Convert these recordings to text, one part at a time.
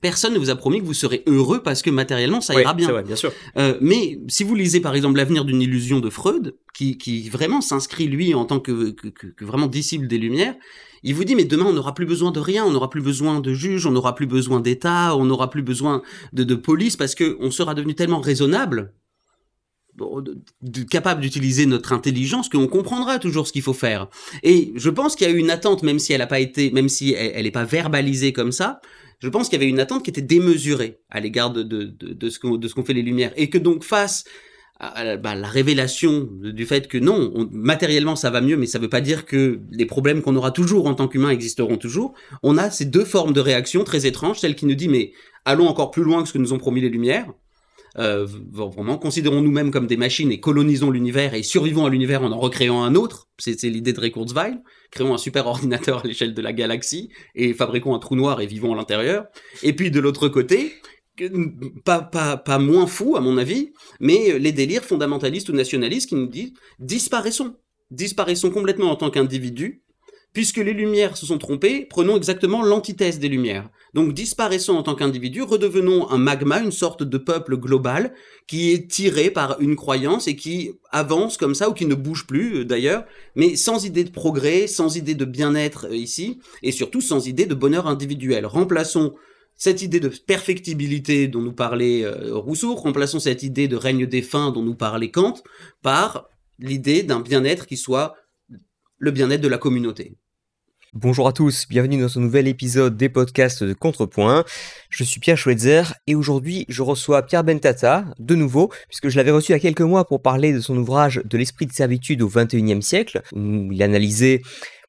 Personne ne vous a promis que vous serez heureux parce que matériellement ça ira bien. Vrai, bien sûr. Euh, mais si vous lisez par exemple l'avenir d'une illusion de Freud, qui, qui vraiment s'inscrit lui en tant que, que, que, vraiment disciple des Lumières, il vous dit mais demain on n'aura plus besoin de rien, on n'aura plus besoin de juges, on n'aura plus besoin d'État, on n'aura plus besoin de, de police parce que on sera devenu tellement raisonnable capable d'utiliser notre intelligence qu'on comprendra toujours ce qu'il faut faire. Et je pense qu'il y a eu une attente, même si elle n'a pas été, même si elle n'est pas verbalisée comme ça, je pense qu'il y avait une attente qui était démesurée à l'égard de, de, de, de ce qu'ont fait les Lumières. Et que donc face à, bah, la révélation du fait que non, matériellement ça va mieux, mais ça ne veut pas dire que les problèmes qu'on aura toujours en tant qu'humain existeront toujours. On a ces deux formes de réaction très étranges, celle qui nous dit mais allons encore plus loin que ce que nous ont promis les Lumières, euh, vraiment, considérons nous-mêmes comme des machines et colonisons l'univers et survivons à l'univers en en recréant un autre. C'est l'idée de Ray Kurzweil. Créons un super ordinateur à l'échelle de la galaxie et fabriquons un trou noir et vivons à l'intérieur. Et puis de l'autre côté, pas, moins fou à mon avis, mais les délires fondamentalistes ou nationalistes qui nous disent disparaissons. Disparaissons complètement en tant qu'individus Puisque les Lumières se sont trompées, prenons exactement l'antithèse des Lumières. Donc disparaissons en tant qu'individus, redevenons un magma, une sorte de peuple global qui est tiré par une croyance et qui avance comme ça, ou qui ne bouge plus euh, d'ailleurs, mais sans idée de progrès, sans idée de bien-être euh, ici, et surtout sans idée de bonheur individuel. Remplaçons cette idée de perfectibilité dont nous parlait euh, Rousseau, remplaçons cette idée de règne des fins dont nous parlait Kant par l'idée d'un bien-être qui soit le bien-être de la communauté. Bonjour à tous, bienvenue dans ce nouvel épisode des podcasts de Contrepoint. Je suis Pierre Schweitzer et aujourd'hui je reçois Pierre Bentata, de nouveau, puisque je l'avais reçu il y a quelques mois pour parler de son ouvrage De l'esprit de servitude au XXIe siècle, où il analysait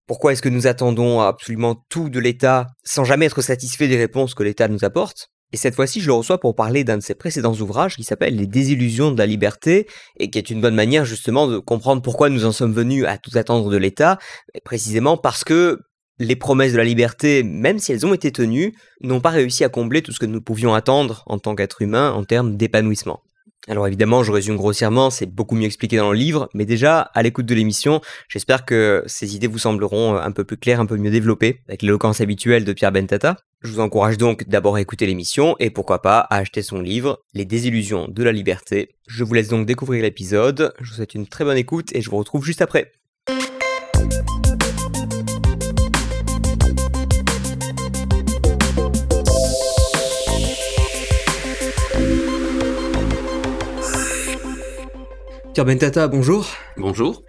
pourquoi est-ce que nous attendons absolument tout de l'État sans jamais être satisfait des réponses que l'État nous apporte. Et cette fois-ci, je le reçois pour parler d'un de ses précédents ouvrages qui s'appelle Les désillusions de la liberté et qui est une bonne manière justement de comprendre pourquoi nous en sommes venus à tout attendre de l'État, précisément parce que les promesses de la liberté, même si elles ont été tenues, n'ont pas réussi à combler tout ce que nous pouvions attendre en tant qu'être humain en termes d'épanouissement. Alors évidemment, je résume grossièrement, c'est beaucoup mieux expliqué dans le livre, mais déjà, à l'écoute de l'émission, j'espère que ces idées vous sembleront un peu plus claires, un peu mieux développées, avec l'éloquence habituelle de Pierre Bentata. Je vous encourage donc d'abord à écouter l'émission et pourquoi pas à acheter son livre, Les désillusions de la liberté. Je vous laisse donc découvrir l'épisode, je vous souhaite une très bonne écoute et je vous retrouve juste après. Pierre Bentata, bonjour. Bonjour.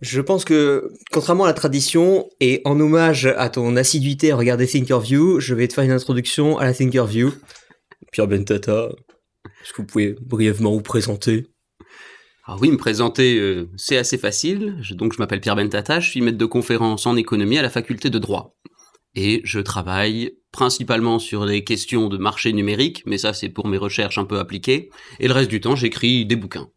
Je pense que, contrairement à la tradition, et en hommage à ton assiduité à regarder Thinkerview, je vais te faire une introduction à la Thinkerview. Pierre Bentata, est-ce que vous pouvez brièvement vous présenter? Ah oui, me présenter, euh, c'est assez facile. donc, je m'appelle Pierre Bentata, je suis maître de conférence en économie à la faculté de droit. Et je travaille principalement sur des questions de marché numérique, mais ça, c'est pour mes recherches un peu appliquées. Et le reste du temps, j'écris des bouquins.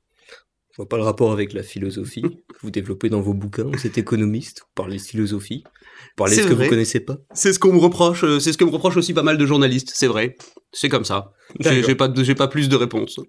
Je vois pas le rapport avec la philosophie que vous développez dans vos bouquins. Vous êtes économiste, vous parlez de philosophie, vous parlez de ce que vous connaissez pas. C'est ce qu'on me reproche, euh, c'est ce que me reproche aussi pas mal de journalistes, c'est vrai. C'est comme ça. J'ai pas, pas plus de réponses.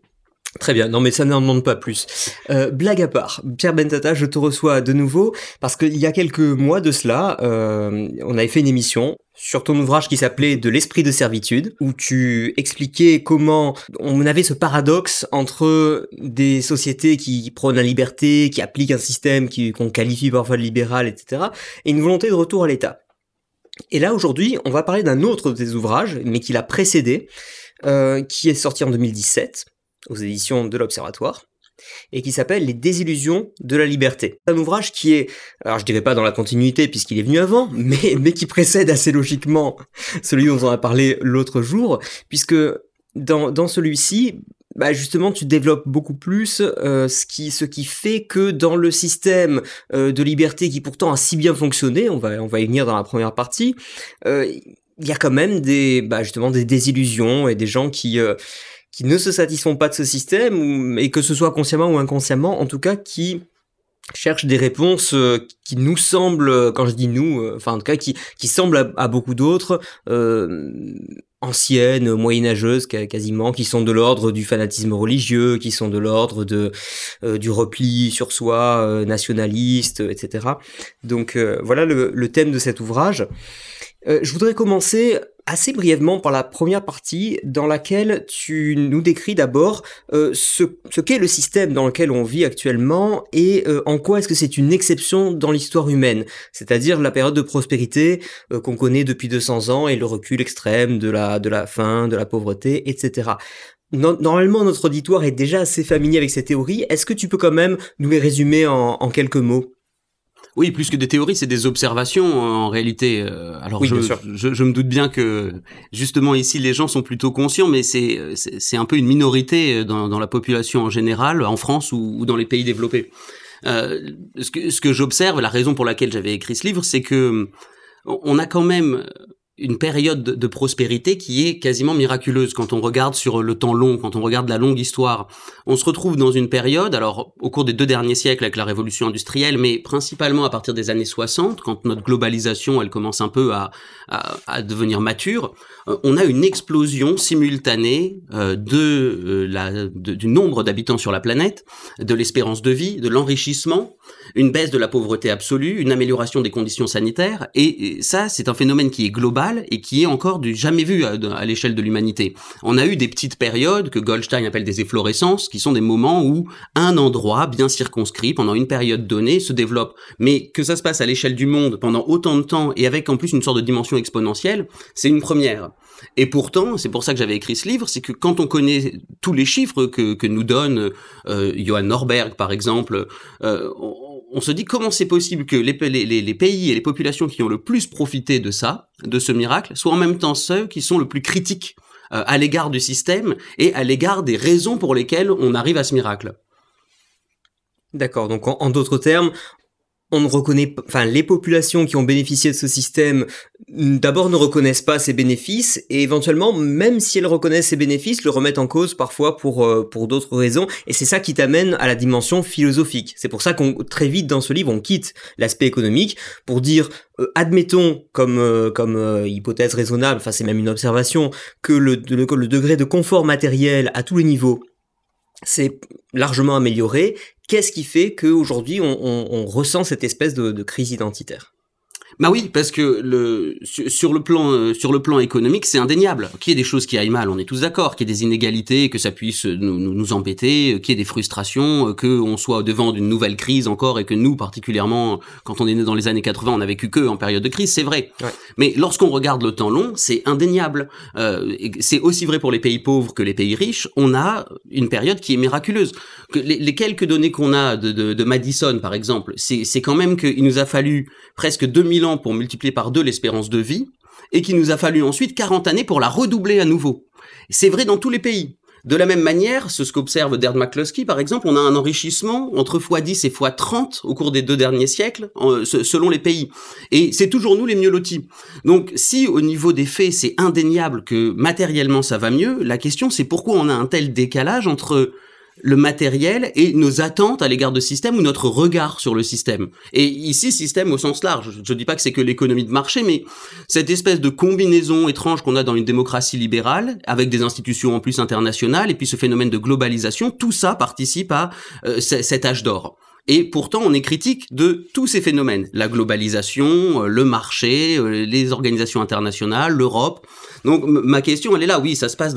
Très bien, non mais ça n'en demande pas plus. Euh, blague à part, Pierre Bentata, je te reçois de nouveau parce qu'il y a quelques mois de cela, euh, on avait fait une émission sur ton ouvrage qui s'appelait De l'esprit de servitude, où tu expliquais comment on avait ce paradoxe entre des sociétés qui prônent la liberté, qui appliquent un système qu'on qualifie parfois de libéral, etc., et une volonté de retour à l'État. Et là, aujourd'hui, on va parler d'un autre de tes ouvrages, mais qui l'a précédé, euh, qui est sorti en 2017, aux éditions de l'Observatoire, et qui s'appelle Les désillusions de la liberté. Un ouvrage qui est, alors je dirais pas dans la continuité puisqu'il est venu avant, mais, mais qui précède assez logiquement celui dont on a parlé l'autre jour, puisque dans, dans celui-ci, bah justement, tu développes beaucoup plus euh, ce, qui, ce qui fait que dans le système euh, de liberté qui pourtant a si bien fonctionné, on va, on va y venir dans la première partie, euh, il y a quand même des, bah justement des désillusions et des gens qui qui ne se satisfont pas de ce système, et que ce soit consciemment ou inconsciemment, en tout cas qui cherchent des réponses euh, qui nous semblent, quand je dis nous, euh, enfin en tout cas qui, qui semblent à, beaucoup d'autres euh, anciennes, moyenâgeuses quasiment, qui sont de l'ordre du fanatisme religieux, qui sont de l'ordre de du repli sur soi, nationaliste, etc. Donc voilà le, le, thème de cet ouvrage. je voudrais commencer assez brièvement par la première partie dans laquelle tu nous décris d'abord euh, ce, qu'est le système dans lequel on vit actuellement et euh, en quoi est-ce que c'est une exception dans l'histoire humaine, c'est-à-dire la période de prospérité euh, qu'on connaît depuis 200 ans et le recul extrême de la, faim, de la pauvreté, etc. Normalement, notre auditoire est déjà assez familier avec ces théories. Est-ce que tu peux quand même nous les résumer en quelques mots? Oui, plus que des théories, c'est des observations en réalité. Euh, alors je, je, je, me doute bien que justement ici les gens sont plutôt conscients, mais c'est c'est un peu une minorité dans, dans, la population en général, en France ou, ou dans les pays développés. Euh, ce que, ce que j'observe, la raison pour laquelle j'avais écrit ce livre, c'est que on a quand même une période de prospérité qui est quasiment miraculeuse quand on regarde sur le temps long, quand on regarde la longue histoire. On se retrouve dans une période, alors au cours des deux derniers siècles avec la révolution industrielle, mais principalement à partir des années 60, quand notre globalisation elle commence un peu à, à, devenir mature, euh, on a une explosion simultanée euh, de, euh, la, du nombre d'habitants sur la planète, de l'espérance de vie, de l'enrichissement, une baisse de la pauvreté absolue, une amélioration des conditions sanitaires, et ça c'est un phénomène qui est global et qui est encore du jamais vu à, l'échelle de l'humanité. On a eu des petites périodes que Goldstein appelle des efflorescences, qui sont des moments où un endroit bien circonscrit pendant une période donnée se développe. Mais que ça se passe à l'échelle du monde pendant autant de temps et avec en plus une sorte de dimension exponentielle, c'est une première. Et pourtant, c'est pour ça que j'avais écrit ce livre, c'est que quand on connaît tous les chiffres que, nous donne euh, Johan Norberg, par exemple, euh, se dit comment c'est possible que les, les, pays et les populations qui ont le plus profité de ça, de ce miracle, soient en même temps ceux qui sont le plus critiques euh, à l'égard du système et à l'égard des raisons pour lesquelles on arrive à ce miracle. D'accord, donc en d'autres termes, on ne reconnaît enfin les populations qui ont bénéficié de ce système d'abord ne reconnaissent pas ses bénéfices et éventuellement même si elles reconnaissent ses bénéfices le remettent en cause parfois pour euh, pour d'autres raisons et c'est ça qui t'amène à la dimension philosophique. C'est pour ça qu'on très vite dans ce livre on quitte l'aspect économique pour dire euh, admettons comme euh, hypothèse raisonnable, enfin c'est même une observation que le, le degré de confort matériel à tous les niveaux c'est largement amélioré qu'est-ce qui fait qu'aujourd'hui on, on, ressent cette espèce de crise identitaire? Bah oui, parce que le sur le plan euh, sur le plan économique, c'est indéniable. Qu'il y ait des choses qui aillent mal, on est tous d'accord. Qu'il y ait des inégalités, que ça puisse nous, nous, embêter, qu'il y ait des frustrations, euh, que on soit devant d'une nouvelle crise encore et que nous particulièrement, quand on est né dans les années 80, on a vécu que en période de crise, c'est vrai. Mais lorsqu'on regarde le temps long, c'est indéniable. Euh, c'est aussi vrai pour les pays pauvres que les pays riches. On a une période qui est miraculeuse. Que les, les quelques données qu'on a de, de, de Madison, par exemple, c'est quand même qu'il nous a fallu presque 2000 pour multiplier par deux l'espérance de vie, et qu'il nous a fallu ensuite 40 années pour la redoubler à nouveau. C'est vrai dans tous les pays. De la même manière, ce qu'observe Derd McCluskey, par exemple, on a un enrichissement entre x10 et x30 au cours des deux derniers siècles, selon les pays. Et c'est toujours nous les mieux lotis. Donc, si au niveau des faits, c'est indéniable que matériellement ça va mieux, la question c'est pourquoi on a un tel décalage entre le matériel et nos attentes à l'égard de système ou notre regard sur le système. Et ici, système au sens large. Je ne dis pas que c'est que l'économie de marché, mais cette espèce de combinaison étrange qu'on a dans une démocratie libérale, avec des institutions en plus internationales, et puis ce phénomène de globalisation, tout ça participe à euh, cet âge d'or. Et pourtant, on est critique de tous ces phénomènes. La globalisation, euh, le marché, euh, les organisations internationales, l'Europe. Donc, ma question, elle est là. Oui, ça se passe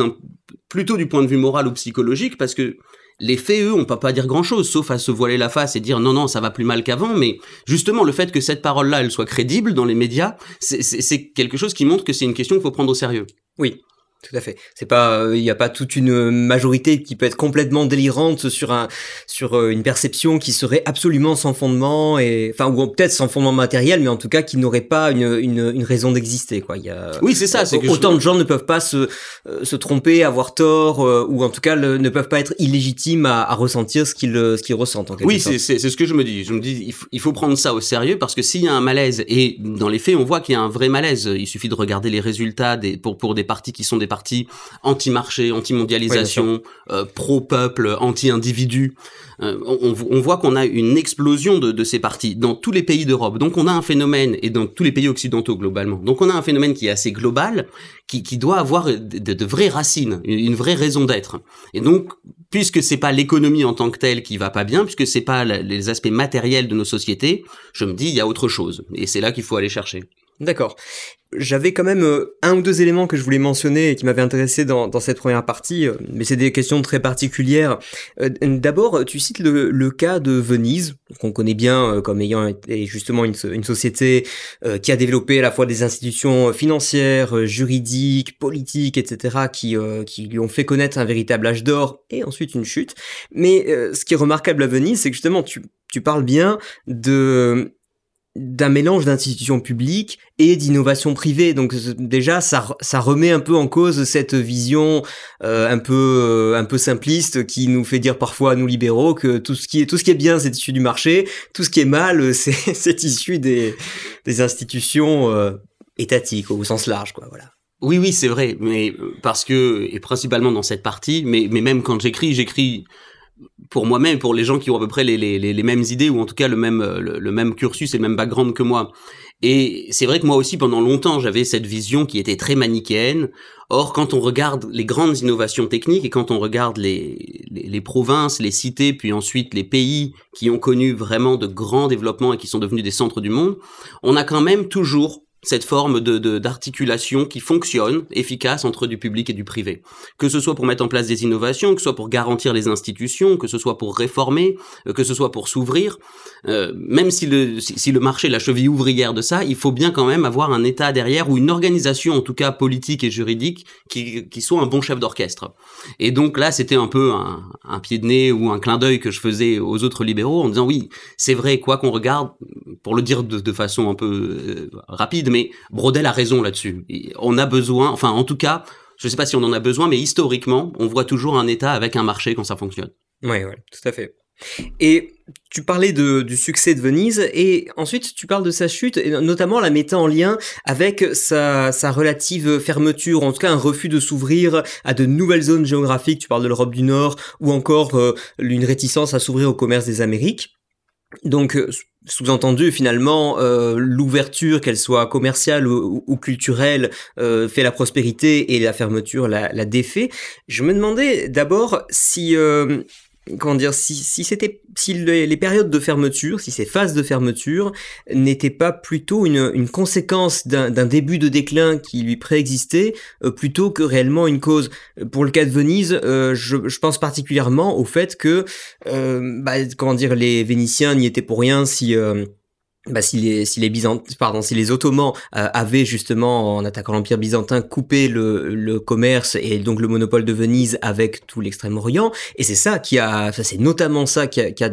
plutôt du point de vue moral ou psychologique, parce que les faits, eux, on peut pas dire grand-chose, sauf à se voiler la face et dire non, non, ça va plus mal qu'avant. Mais justement, le fait que cette parole-là, elle soit crédible dans les médias, c'est quelque chose qui montre que c'est une question qu'il faut prendre au sérieux. Oui, tout à fait. C'est pas, il euh, n'y a pas toute une majorité qui peut être complètement délirante sur un, sur euh, une perception qui serait absolument sans fondement et, enfin, ou peut-être sans fondement matériel, mais en tout cas qui n'aurait pas une, une, une raison d'exister, quoi. Y a, oui, c'est ça. C'est autant de gens ne peuvent pas se, euh, se tromper, avoir tort, ou en tout cas ne peuvent pas être illégitimes à, à ressentir ce qu'ils, ce qu'ils ressentent. En oui, c'est, c'est, c'est ce que je me dis. Je me dis, il faut, il faut prendre ça au sérieux parce que s'il y a un malaise et dans les faits, on voit qu'il y a un vrai malaise. Il suffit de regarder les résultats des, pour, pour des partis qui sont des partis anti-marché, anti-mondialisation, euh, pro-peuple, anti-individu. Euh, on, voit qu'on a une explosion de, ces partis dans tous les pays d'Europe. Donc on a un phénomène, et dans tous les pays occidentaux globalement, donc on a un phénomène qui est assez global, qui, doit avoir de, vraies racines, une, vraie raison d'être. Et donc, puisque c'est pas l'économie en tant que telle qui va pas bien, puisque c'est pas les aspects matériels de nos sociétés, je me dis il y a autre chose. Et c'est là qu'il faut aller chercher. D'accord. J'avais quand même euh, un ou deux éléments que je voulais mentionner et qui m'avaient intéressé dans, cette première partie, euh, mais c'est des questions très particulières. Euh, d'abord, tu cites le, cas de Venise, qu'on connaît bien comme ayant été justement une, société qui a développé à la fois des institutions financières, juridiques, politiques, etc., qui, lui ont fait connaître un véritable âge d'or et ensuite une chute. Mais ce qui est remarquable à Venise, c'est que justement, tu parles bien de d'un mélange d'institutions publiques et d'innovation privée. Donc déjà, ça, ça remet un peu en cause cette vision euh, un peu euh, un peu simpliste qui nous fait dire parfois nous libéraux que tout ce qui est tout ce qui est bien c'est issu du marché, tout ce qui est mal c'est c'est issu des des institutions euh, étatiques au sens large quoi. Voilà. Oui, oui, c'est vrai, mais parce que, et principalement dans cette partie, mais, mais même quand j'écris, j'écris pour moi-même, pour les gens qui ont à peu près les, les, les, mêmes idées ou en tout cas le même le, même cursus et le même background que moi. Et c'est vrai que moi aussi, pendant longtemps, j'avais cette vision qui était très manichéenne. Or, quand on regarde les grandes innovations techniques et quand on regarde les, les, les, provinces, les cités, puis ensuite les pays qui ont connu vraiment de grands développements et qui sont devenus des centres du monde, on a quand même toujours cette forme de d'articulation qui fonctionne, efficace entre du public et du privé. Que ce soit pour mettre en place des innovations, que ce soit pour garantir les institutions, que ce soit pour réformer, euh, que ce soit pour s'ouvrir, euh, même si le, si, le marché est la cheville ouvrière de ça, il faut bien quand même avoir un État derrière ou une organisation, en tout cas politique et juridique, qui, qui soit un bon chef d'orchestre. Et donc là, c'était un peu un, un pied de nez ou un clin d'œil que je faisais aux autres libéraux en disant oui, c'est vrai, quoi qu'on regarde, pour le dire de, de façon un peu euh, rapide, mais Brodel a raison là-dessus. On a besoin, enfin en tout cas, je ne sais pas si on en a besoin, mais historiquement, on voit toujours un État avec un marché quand ça fonctionne. Oui, ouais, tout à fait. Et tu parlais du succès de Venise et ensuite tu parles de sa chute et notamment la mettant en lien avec sa, sa relative fermeture, en tout cas un refus de s'ouvrir à de nouvelles zones géographiques. Tu parles de l'Europe du Nord ou encore euh, une réticence à s'ouvrir au commerce des Amériques. Donc, euh, sous-entendu, finalement, euh, l'ouverture, qu'elle soit commerciale ou, culturelle, euh, fait la prospérité et la fermeture la, la défait. Je me demandais d'abord si comment dire, si, si c'était, si les, périodes de fermeture, si ces phases de fermeture n'étaient pas plutôt une, conséquence d'un début de déclin qui lui préexistait, euh, plutôt que réellement une cause. Pour le cas de Venise, euh, je, je, pense particulièrement au fait que, euh, bah, comment dire, les Vénitiens n'y étaient pour rien si bah, si les si les Ottomans euh, avaient justement en attaquant l'empire byzantin coupé le, le commerce et donc le monopole de Venise avec tout l'extrême-orient et c'est ça qui a c'est notamment ça qui qui a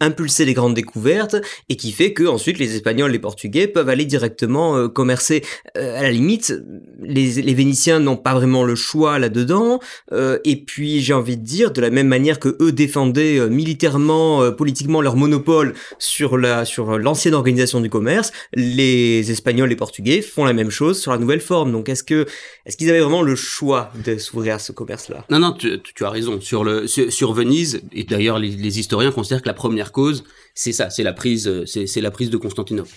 impulser les grandes découvertes et qui fait que ensuite les Espagnols, les Portugais peuvent aller directement euh, commercer. Euh, à la limite, les, les Vénitiens n'ont pas vraiment le choix là-dedans. Euh, et puis j'ai envie de dire, de la même manière que eux défendaient militairement, politiquement leur monopole sur la sur l'ancienne organisation du commerce, les Espagnols, les Portugais font la même chose sur la nouvelle forme. Donc est-ce que est-ce qu'ils avaient vraiment le choix de s'ouvrir à ce commerce-là? Non, non, tu, tu, as raison. Sur le sur, Venise, et d'ailleurs les historiens considèrent que la première cause, c'est ça, c'est la prise, euh, c'est la prise de Constantinople.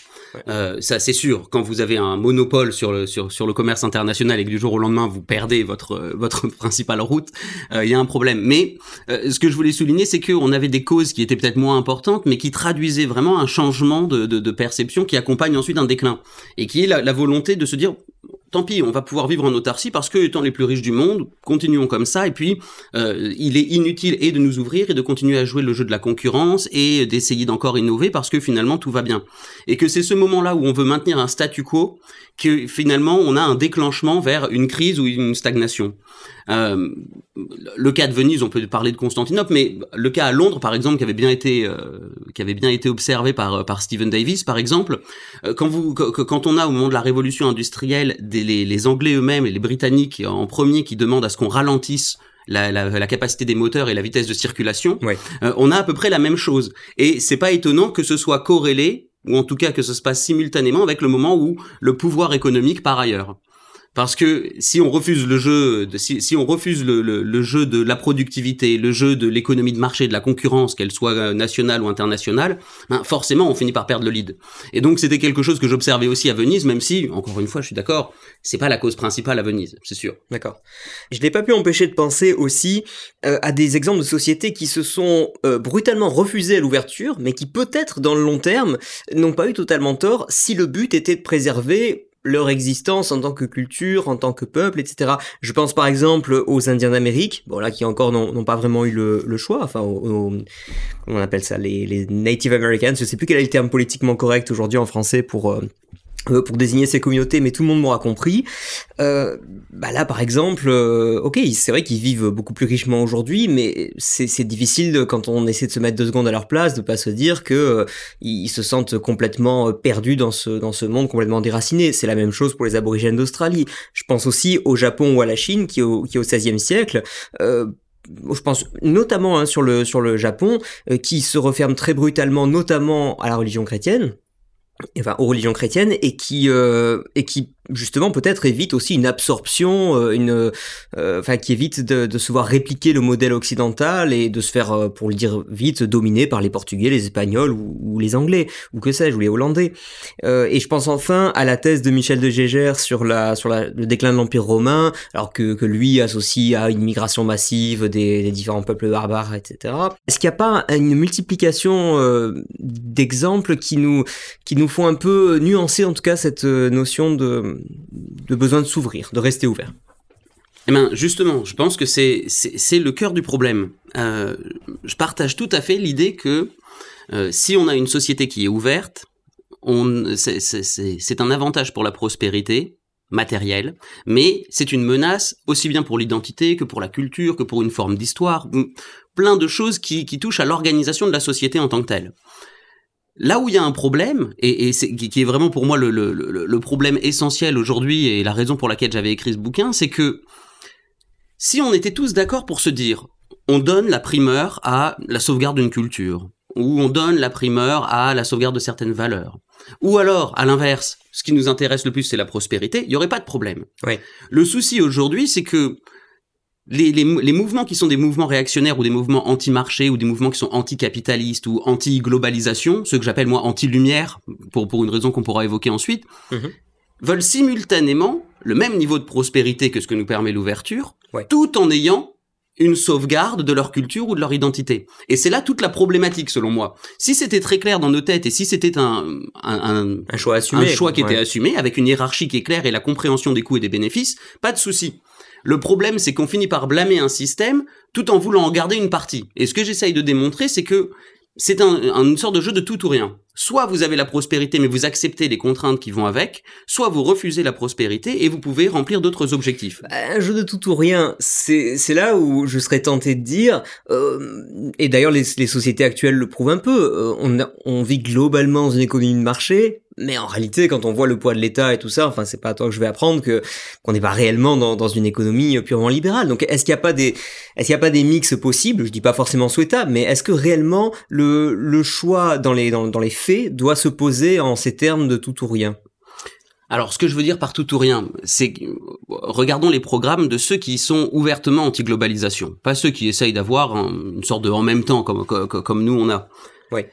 Euh, ça, c'est sûr. Quand vous avez un monopole sur le sur sur le commerce international et que du jour au lendemain vous perdez votre euh, votre principale route, il y a un problème. Mais ce que je voulais souligner, c'est qu'on avait des causes qui étaient peut-être moins importantes, mais qui traduisaient vraiment un changement de, de, perception qui accompagne ensuite un déclin et qui est la, la volonté de se dire tant pis, on va pouvoir vivre en autarcie parce que, étant les plus riches du monde, continuons comme ça. Et puis, euh, il est inutile et de nous ouvrir et de continuer à jouer le jeu de la concurrence et d'essayer d'encore innover parce que finalement tout va bien. Et que c'est ce moment-là où on veut maintenir un statu quo que finalement on a un déclenchement vers une crise ou une stagnation. Euh, le cas de Venise, on peut parler de Constantinople, mais le cas à Londres, par exemple, qui avait bien été, euh, qui avait bien été observé par par Stephen Davis, par exemple, euh, quand vous, quand on a au moment de la révolution industrielle des, les, les Anglais eux-mêmes et les Britanniques en premier qui demandent à ce qu'on ralentisse la, la, la, capacité des moteurs et la vitesse de circulation, euh, on a à peu près la même chose. Et c'est pas étonnant que ce soit corrélé ou en tout cas que ça se passe simultanément avec le moment où le pouvoir économique part ailleurs. Parce que si on refuse le jeu, de, si, si, on refuse le, le, le, jeu de la productivité, le jeu de l'économie de marché, de la concurrence, qu'elle soit nationale ou internationale, ben forcément on finit par perdre le lead. Et donc c'était quelque chose que j'observais aussi à Venise, même si, encore une fois, je suis d'accord, c'est pas la cause principale à Venise, c'est sûr. D'accord. Je n'ai pas pu empêcher de penser aussi euh, à des exemples de sociétés qui se sont euh, brutalement refusées à l'ouverture, mais qui peut-être dans le long terme n'ont pas eu totalement tort si le but était de préserver leur existence en tant que culture, en tant que peuple, etc. Je pense par exemple aux Indiens d'Amérique, bon là qui encore n'ont pas vraiment eu le, choix, enfin aux, comment on appelle ça, les, les, Native Americans, je sais plus quel est le terme politiquement correct aujourd'hui en français pour euh, pour désigner ces communautés, mais tout le monde m'aura compris. Euh, bah là, par exemple, euh, ok, c'est vrai qu'ils vivent beaucoup plus richement aujourd'hui, mais c'est difficile de, quand on essaie de se mettre deux secondes à leur place, de pas se dire que euh, ils se sentent complètement perdus dans ce dans ce monde complètement déraciné. C'est la même chose pour les aborigènes d'Australie. Je pense aussi au Japon ou à la Chine, qui au qui au XVIe siècle. je pense notamment hein, sur le sur le Japon, qui se referme très brutalement, notamment à la religion chrétienne enfin aux religions chrétiennes et qui euh, et qui justement peut-être évite aussi une absorption, euh, une, euh, enfin qui évite de, de, se voir répliquer le modèle occidental et de se faire, euh, pour le dire vite, dominer par les Portugais, les Espagnols ou, les Anglais ou que sais-je ou les Hollandais. et je pense enfin à la thèse de Michel de Gégère sur la sur la, le déclin de l'Empire romain, alors que, que lui associe à une migration massive des, des différents peuples barbares, etc. Est-ce qu'il n'y a pas une multiplication d'exemples qui nous qui nous font un peu nuancer en tout cas cette notion de de besoin de s'ouvrir, de rester ouvert. Eh bien, justement, je pense que c'est le cœur du problème. Euh, je partage tout à fait l'idée que euh, si on a une société qui est ouverte, c'est un avantage pour la prospérité matérielle, mais c'est une menace aussi bien pour l'identité que pour la culture, que pour une forme d'histoire, plein de choses qui, qui touchent à l'organisation de la société en tant que telle. Là où il y a un problème, et, qui est vraiment pour moi le, problème essentiel aujourd'hui et la raison pour laquelle j'avais écrit ce bouquin, c'est que si on était tous d'accord pour se dire, on donne la primeur à la sauvegarde d'une culture, ou on donne la primeur à la sauvegarde de certaines valeurs, ou alors, à l'inverse, ce qui nous intéresse le plus, c'est la prospérité, il n'y aurait pas de problème. Le souci aujourd'hui, c'est que les, les, les, mouvements qui sont des mouvements réactionnaires ou des mouvements anti-marché ou des mouvements qui sont anti-capitalistes ou anti-globalisation, ceux que j'appelle moi anti-lumière, pour, pour une raison qu'on pourra évoquer ensuite, mhm. veulent simultanément le même niveau de prospérité que ce que nous permet l'ouverture, tout en ayant une sauvegarde de leur culture ou de leur identité. Et c'est là toute la problématique, selon moi. Si c'était très clair dans nos têtes et si c'était un, un, un, choix assumé, un choix qui était assumé avec une hiérarchie qui est claire et la compréhension des coûts et des bénéfices, pas de souci. Le problème, c'est qu'on finit par blâmer un système tout en voulant en garder une partie. Et ce que j'essaye de démontrer, c'est que c'est un, une sorte de jeu de tout ou rien. Soit vous avez la prospérité mais vous acceptez les contraintes qui vont avec, soit vous refusez la prospérité et vous pouvez remplir d'autres objectifs. Bah, un jeu de tout ou rien, c'est là où je serais tenté de dire, euh, et d'ailleurs les, sociétés actuelles le prouvent un peu, euh, on vit globalement dans une économie de marché, mais en réalité, quand on voit le poids de l'État et tout ça, enfin, c'est pas à toi que je vais apprendre que qu'on n'est pas réellement dans, dans une économie purement libérale. Donc, est-ce qu'il n'y a pas des, est-ce qu'il y a pas des mix possibles? Je dis pas forcément souhaitables, mais est-ce que réellement le le choix dans les dans, dans les faits doit se poser en ces termes de tout ou rien? Alors, ce que je veux dire par tout ou rien, c'est regardons les programmes de ceux qui sont ouvertement anti-globalisation, pas ceux qui essayent d'avoir une sorte de en même temps comme, comme, comme nous on a. Oui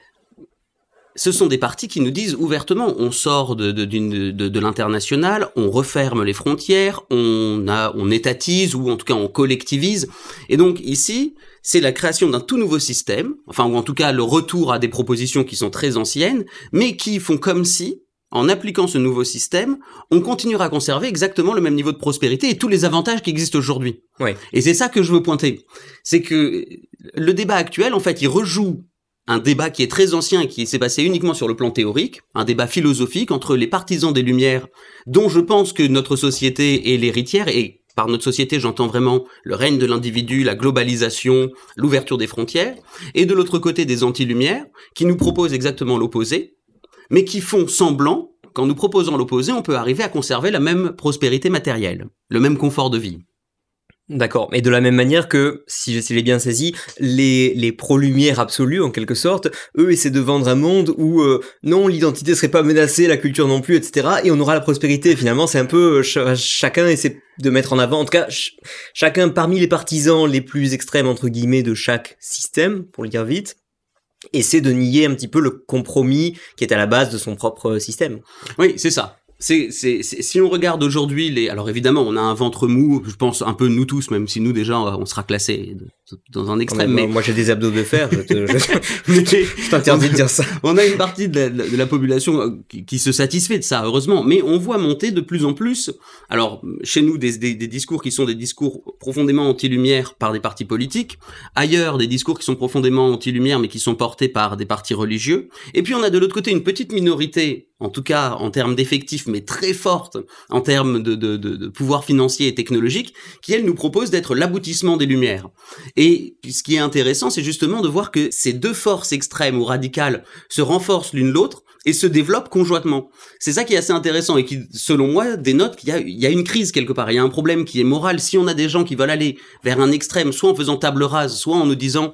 ce sont des partis qui nous disent ouvertement, on sort de, de, de, de l'international, on referme les frontières, on, a, on étatise ou en tout cas on collectivise. Et donc ici, c'est la création d'un tout nouveau système, enfin ou en tout cas le retour à des propositions qui sont très anciennes, mais qui font comme si, en appliquant ce nouveau système, on continuera à conserver exactement le même niveau de prospérité et tous les avantages qui existent aujourd'hui. Ouais. Et c'est ça que je veux pointer. C'est que le débat actuel, en fait, il rejoue un débat qui est très ancien et qui s'est passé uniquement sur le plan théorique, un débat philosophique entre les partisans des Lumières, dont je pense que notre société est l'héritière, et par notre société j'entends vraiment le règne de l'individu, la globalisation, l'ouverture des frontières, et de l'autre côté des anti-lumières, qui nous proposent exactement l'opposé, mais qui font semblant qu'en nous proposant l'opposé, on peut arriver à conserver la même prospérité matérielle, le même confort de vie. D'accord, mais de la même manière que, si je bien saisi, les, les pro-lumière absolus, en quelque sorte, eux essaient de vendre un monde où, euh, non, l'identité serait pas menacée, la culture non plus, etc., et on aura la prospérité. Finalement, c'est un peu, euh, chacun essaie de mettre en avant, en tout cas, chacun parmi les partisans les plus extrêmes, entre guillemets, de chaque système, pour le dire vite, essaie de nier un petit peu le compromis qui est à la base de son propre système. Oui, c'est ça c'est, c'est, si on regarde aujourd'hui les, alors évidemment, on a un ventre mou, je pense un peu nous tous, même si nous déjà on sera classés dans un extrême. Mais, moi, j'ai des abdos de fer. Je, t'interdis de dire ça. On a une partie de la, population euh, qui, se satisfait de ça, heureusement. Mais on voit monter de plus en plus. Alors, chez nous, des, des, des discours qui sont des discours profondément anti-lumière par des partis politiques. Ailleurs, des discours qui sont profondément anti-lumière, mais qui sont portés par des partis religieux. Et puis, on a de l'autre côté une petite minorité en tout cas en termes d'effectifs, mais très forte en termes de, de, de, pouvoir financier et technologique, qui elle nous propose d'être l'aboutissement des Lumières. Et ce qui est intéressant, c'est justement de voir que ces deux forces extrêmes ou radicales se renforcent l'une l'autre et se développent conjointement. C'est ça qui est assez intéressant et qui, selon moi, dénote qu'il y a, une crise quelque part, il y a un problème qui est moral. Si on a des gens qui veulent aller vers un extrême, soit en faisant table rase, soit en nous disant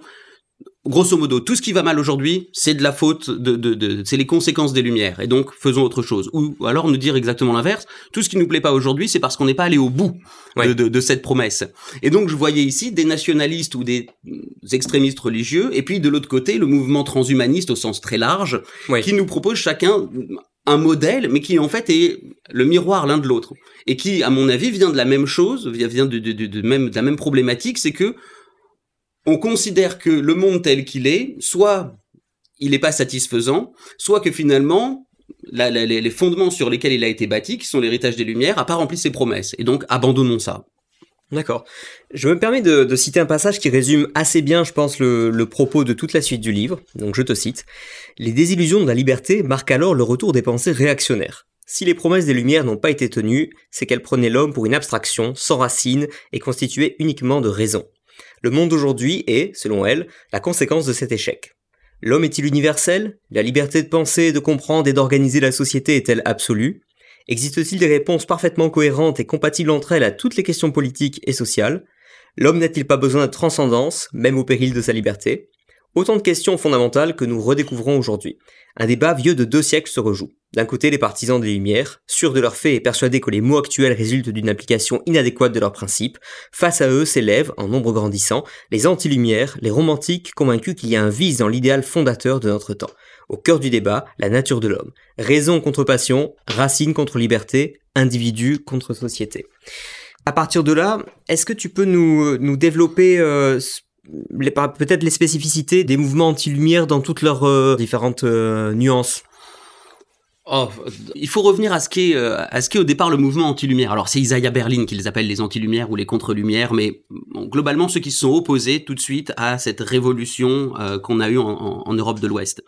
grosso modo, tout ce qui va mal aujourd'hui, c'est de la faute de, de, de c'est les conséquences des lumières. Et donc, faisons autre chose. Ou alors nous dire exactement l'inverse. Tout ce qui nous plaît pas aujourd'hui, c'est parce qu'on n'est pas allé au bout de, de, cette promesse. Et donc, je voyais ici des nationalistes ou des extrémistes religieux, et puis de l'autre côté, le mouvement transhumaniste au sens très large, qui nous propose chacun un modèle, mais qui en fait est le miroir l'un de l'autre, et qui, à mon avis, vient de la même chose, vient de, de, de, même, de la même problématique, c'est que on considère que le monde tel qu'il est, soit il n'est pas satisfaisant, soit que finalement, les fondements sur lesquels il a été bâti, qui sont l'héritage des Lumières, n'a pas rempli ses promesses. Et donc, abandonnons ça. D'accord. Je me permets de, citer un passage qui résume assez bien, je pense, le, propos de toute la suite du livre. Donc je te cite. Les désillusions de la liberté marquent alors le retour des pensées réactionnaires. Si les promesses des Lumières n'ont pas été tenues, c'est qu'elles prenaient l'homme pour une abstraction, sans racines, et constituée uniquement de raison. Le monde d'aujourd'hui est, selon elle, la conséquence de cet échec. L'homme est-il universel? La liberté de penser, de comprendre et d'organiser la société est-elle absolue? Existe-t-il des réponses parfaitement cohérentes et compatibles entre elles à toutes les questions politiques et sociales? L'homme n'a-t-il pas besoin de transcendance, même au péril de sa liberté? Autant de questions fondamentales que nous redécouvrons aujourd'hui. Un débat vieux de deux siècles se rejoue. D'un côté, les partisans des Lumières, sûrs de leurs faits et persuadés que les mots actuels résultent d'une application inadéquate de leurs principes. Face à eux s'élèvent, en nombre grandissant, les anti-Lumières, les romantiques convaincus qu'il y a un vice dans l'idéal fondateur de notre temps. Au cœur du débat, la nature de l'homme. Raison contre passion, racine contre liberté, individu contre société. À partir de là, est-ce que tu peux nous, nous développer euh, peut-être les spécificités des mouvements anti-lumière dans toutes leurs euh, différentes euh, nuances. Oh, il faut revenir à ce qu'est euh, à au départ le mouvement anti-lumière. Alors c'est Isaiah Berlin qui les appelle les anti-lumières ou les contre-lumières, mais globalement ceux qui se sont opposés tout de suite à cette révolution qu'on a eue en, en Europe de l'Ouest.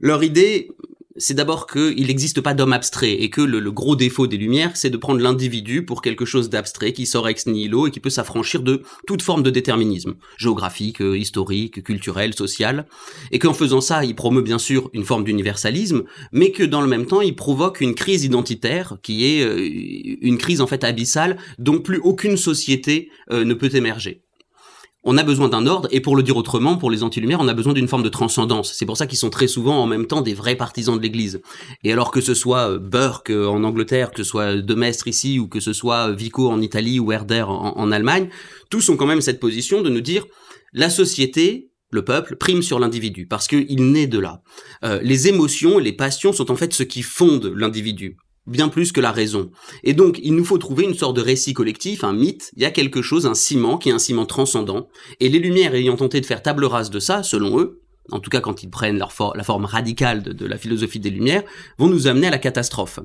Leur idée, c'est d'abord qu'il n'existe pas d'homme abstrait et que le, gros défaut des Lumières, c'est de prendre l'individu pour quelque chose d'abstrait qui sort ex nihilo et qui peut s'affranchir de toute forme de déterminisme, géographique, euh, historique, culturel, social, et qu'en faisant ça, il promeut bien sûr une forme d'universalisme, mais que dans le même temps, il provoque une crise identitaire qui est euh, une crise en fait abyssale dont plus aucune société euh, ne peut émerger on a besoin d'un ordre, et pour le dire autrement, pour les anti-lumières, on a besoin d'une forme de transcendance. C'est pour ça qu'ils sont très souvent en même temps des vrais partisans de l'Église. Et alors que ce soit euh, Burke euh, en Angleterre, que ce soit De Maistre ici, ou que ce soit euh, Vico en Italie ou Herder en, Allemagne, tous ont quand même cette position de nous dire la société, le peuple prime sur l'individu parce qu'il naît de là. les émotions et les passions sont en fait ce qui fonde l'individu bien plus que la raison. Et donc, il nous faut trouver une sorte de récit collectif, un mythe, il y a quelque chose, un ciment, qui est un ciment transcendant, et les Lumières ayant tenté de faire table rase de ça, selon eux, en tout cas quand ils prennent la forme radicale de, la philosophie des Lumières, vont nous amener à la catastrophe.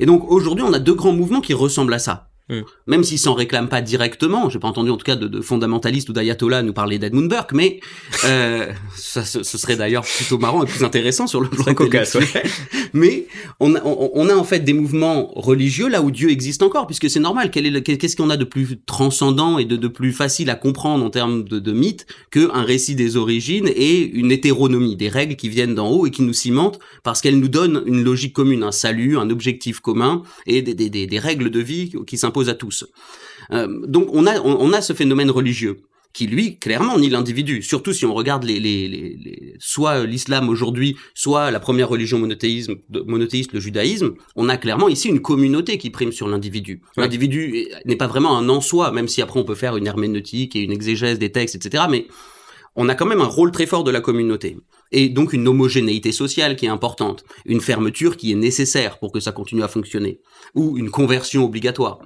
Et donc, aujourd'hui, on a deux grands mouvements qui ressemblent à ça. Hmm. Même s'ils s'en réclament pas directement, j'ai pas entendu en tout cas de, de fondamentalistes ou d'ayatollahs nous parler d'Edmund Burke, mais euh, ça, ce, serait d'ailleurs plutôt marrant et plus intéressant sur le plan cocasse. Mais on a, on, a en fait des mouvements religieux là où Dieu existe encore, puisque c'est normal. Qu'est-ce qu'on a de plus transcendant et de, de, plus facile à comprendre en termes de, de mythe qu'un récit des origines et une hétéronomie, des règles qui viennent d'en haut et qui nous cimentent parce qu'elles nous donnent une logique commune, un salut, un objectif commun et des, des, des, des règles de vie qui s'imposent à tous. Euh, donc on a, on, a ce phénomène religieux qui lui clairement nie l'individu. Surtout si on regarde les, les, les, soit l'islam aujourd'hui, soit la première religion monothéisme, monothéiste, le judaïsme, on a clairement ici une communauté qui prime sur l'individu. L'individu n'est pas vraiment un en soi, même si après on peut faire une herméneutique et une exégèse des textes, etc. Mais on a quand même un rôle très fort de la communauté. Et donc une homogénéité sociale qui est importante, une fermeture qui est nécessaire pour que ça continue à fonctionner, ou une conversion obligatoire.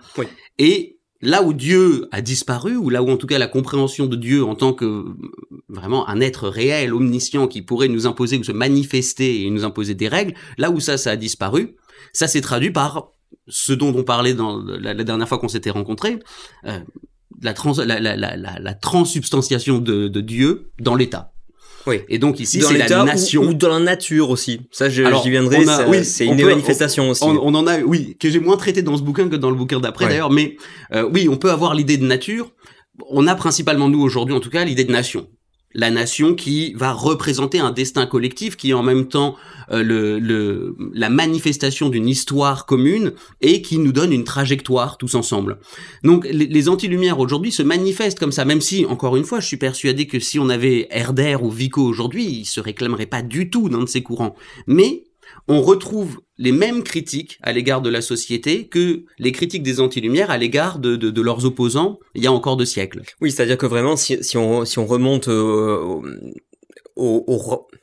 Et là où Dieu a disparu, ou là où en tout cas la compréhension de Dieu en tant que vraiment un être réel, omniscient, qui pourrait nous imposer ou se manifester et nous imposer des règles, là où ça, ça a disparu, ça s'est traduit par ce dont on parlait dans la, dernière fois qu'on s'était rencontrés, euh, la, trans, la, la, la, transsubstantiation de, de Dieu dans l'État. Oui. Et donc ici, c'est la nation. Ou, dans la nature aussi. Ça, j'y viendrai. oui, c'est une manifestation aussi. On, on, en a, oui, que j'ai moins traité dans ce bouquin que dans le bouquin d'après d'ailleurs. Mais euh, oui, on peut avoir l'idée de nature. On a principalement nous aujourd'hui, en tout cas, l'idée de nation la nation qui va représenter un destin collectif qui est en même temps euh, le, la manifestation d'une histoire commune et qui nous donne une trajectoire tous ensemble. Donc les, les anti-lumières aujourd'hui se manifestent comme ça, même si, encore une fois, je suis persuadé que si on avait Herder ou Vico aujourd'hui, ils se réclameraient pas du tout d'un de ces courants. Mais on retrouve les mêmes critiques à l'égard de la société que les critiques des anti-lumières à l'égard de, leurs opposants il y a encore deux siècles. Oui, c'est-à-dire que vraiment, si, on, remonte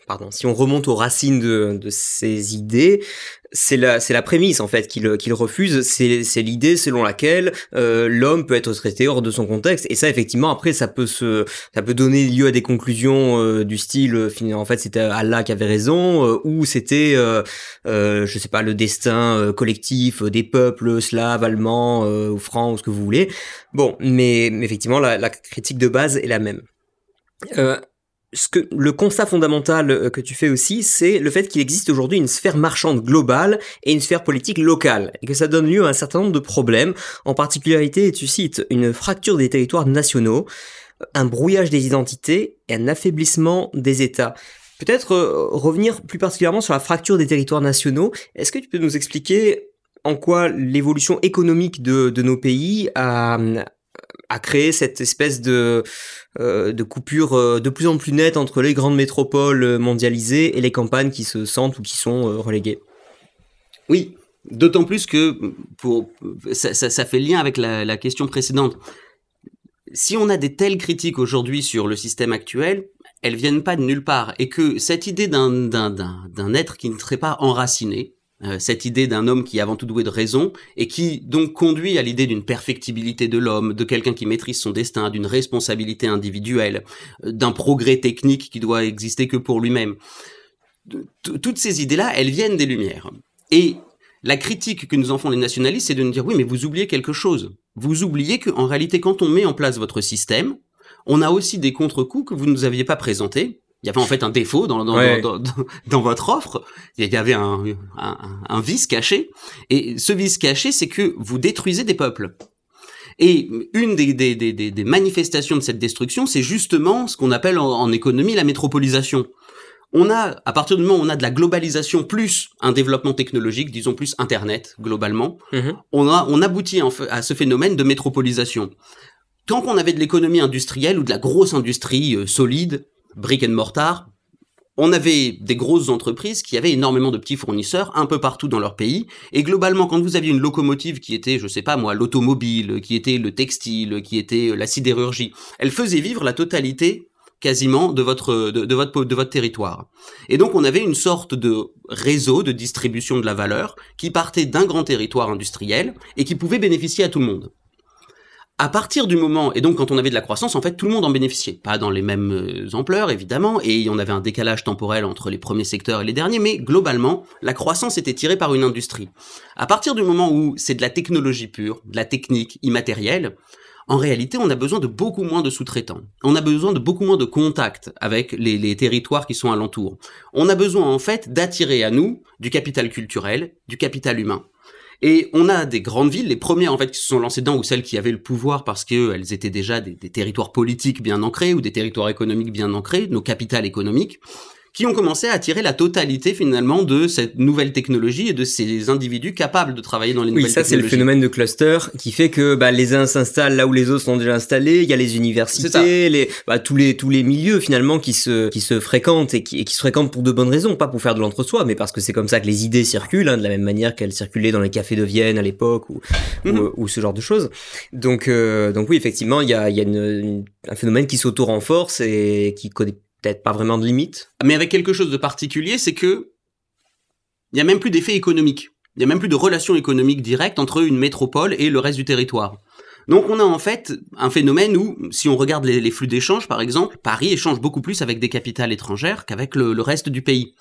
pardon, si on remonte aux racines de, de ces idées, c'est la, la prémisse en fait qu'il refuse. C'est, l'idée selon laquelle euh, l'homme peut être traité hors de son contexte. Et ça, effectivement, après, ça peut se, ça peut donner lieu à des conclusions euh, du style, euh, en fait, c'était Allah qui avait raison, ou c'était, je sais pas, le destin collectif des peuples slaves, allemands, ou francs, ou ce que vous voulez. Bon, mais, mais effectivement, la, la critique de base est la même. Euh, ce que le constat fondamental euh, que tu fais aussi, c'est le fait qu'il existe aujourd'hui une sphère marchande globale et une sphère politique locale, et que ça donne lieu à un certain nombre de problèmes, en particularité, tu cites, une fracture des territoires nationaux, un brouillage des identités et un affaiblissement des États. Peut-être euh, revenir plus particulièrement sur la fracture des territoires nationaux. Est-ce que tu peux nous expliquer en quoi l'évolution économique de, de nos pays a, a créé cette espèce de, euh, de coupure euh, de plus en plus nette entre les grandes métropoles mondialisées et les campagnes qui se sentent ou qui sont euh, reléguées. Oui, d'autant plus que pour, ça, ça, fait lien avec la, question précédente. Si on a des telles critiques aujourd'hui sur le système actuel, elles viennent pas de nulle part. Et que cette idée d'un être qui ne serait pas enraciné, euh, cette idée d'un homme qui est avant tout doué de raison et qui donc conduit à l'idée d'une perfectibilité de l'homme, de quelqu'un qui maîtrise son destin, d'une responsabilité individuelle, euh, d'un progrès technique qui doit exister que pour lui-même. Toutes ces idées-là, elles viennent des Lumières. Et la critique que nous en font les nationalistes, c'est de nous dire oui, mais vous oubliez quelque chose. Vous oubliez qu'en réalité, quand on met en place votre système, on a aussi des contre-coups que vous ne nous aviez pas présentés, il y avait en fait un défaut dans, dans, dans, dans, votre offre. Il y avait un, un, un, vice caché. Et ce vice caché, c'est que vous détruisez des peuples. Et une des, des, des, des manifestations de cette destruction, c'est justement ce qu'on appelle en, économie la métropolisation. On a, à partir du moment où on a de la globalisation plus un développement technologique, disons plus Internet globalement, mm-hmm. on, a, on aboutit à ce phénomène de métropolisation. Tant qu'on avait de l'économie industrielle ou de la grosse industrie euh, solide, brick and mortar, on avait des grosses entreprises qui avaient énormément de petits fournisseurs un peu partout dans leur pays. Et globalement, quand vous aviez une locomotive qui était, je sais pas moi, l'automobile, qui était le textile, qui était la sidérurgie, elle faisait vivre la totalité quasiment de votre, de, votre, de votre territoire. Et donc on avait une sorte de réseau de distribution de la valeur qui partait d'un grand territoire industriel et qui pouvait bénéficier à tout le monde à partir du moment, et donc quand on avait de la croissance, en fait, tout le monde en bénéficiait. Pas dans les mêmes euh, ampleurs, évidemment, et on avait un décalage temporel entre les premiers secteurs et les derniers, mais globalement, la croissance était tirée par une industrie. À partir du moment où c'est de la technologie pure, de la technique immatérielle, en réalité, on a besoin de beaucoup moins de sous-traitants. On a besoin de beaucoup moins de contacts avec les, les territoires qui sont alentours. On a besoin, en fait, d'attirer à nous du capital culturel, du capital humain. Et on a des grandes villes, les premières en fait qui se sont lancées dedans, ou celles qui avaient le pouvoir parce qu'elles étaient déjà des, des, territoires politiques bien ancrés ou des territoires économiques bien ancrés, nos capitales économiques qui ont commencé à attirer la totalité finalement de cette nouvelle technologie et de ces individus capables de travailler dans les nouvelles technologies. Oui, ça c'est le phénomène de cluster qui fait que bah, les uns s'installent là où les autres sont déjà installés. Il y a les universités, les bah, tous les tous les milieux finalement qui se qui se fréquentent et qui, et qui se fréquentent pour de bonnes raisons, pas pour faire de l'entre-soi, mais parce que c'est comme ça que les idées circulent, hein, de la même manière qu'elles circulaient dans les cafés de Vienne à l'époque ou, ou, mhm. ce genre de choses. Donc euh, donc oui effectivement il y a il y a une, un phénomène qui s'auto-renforce et qui connaît peut-être pas vraiment de limite. Mais avec quelque chose de particulier, c'est que il n'y a même plus d'effet économique. Il n'y a même plus de relation économique directe entre une métropole et le reste du territoire. Donc on a en fait un phénomène où, si on regarde les, flux d'échange par exemple, Paris échange beaucoup plus avec des capitales étrangères qu'avec le, reste du pays.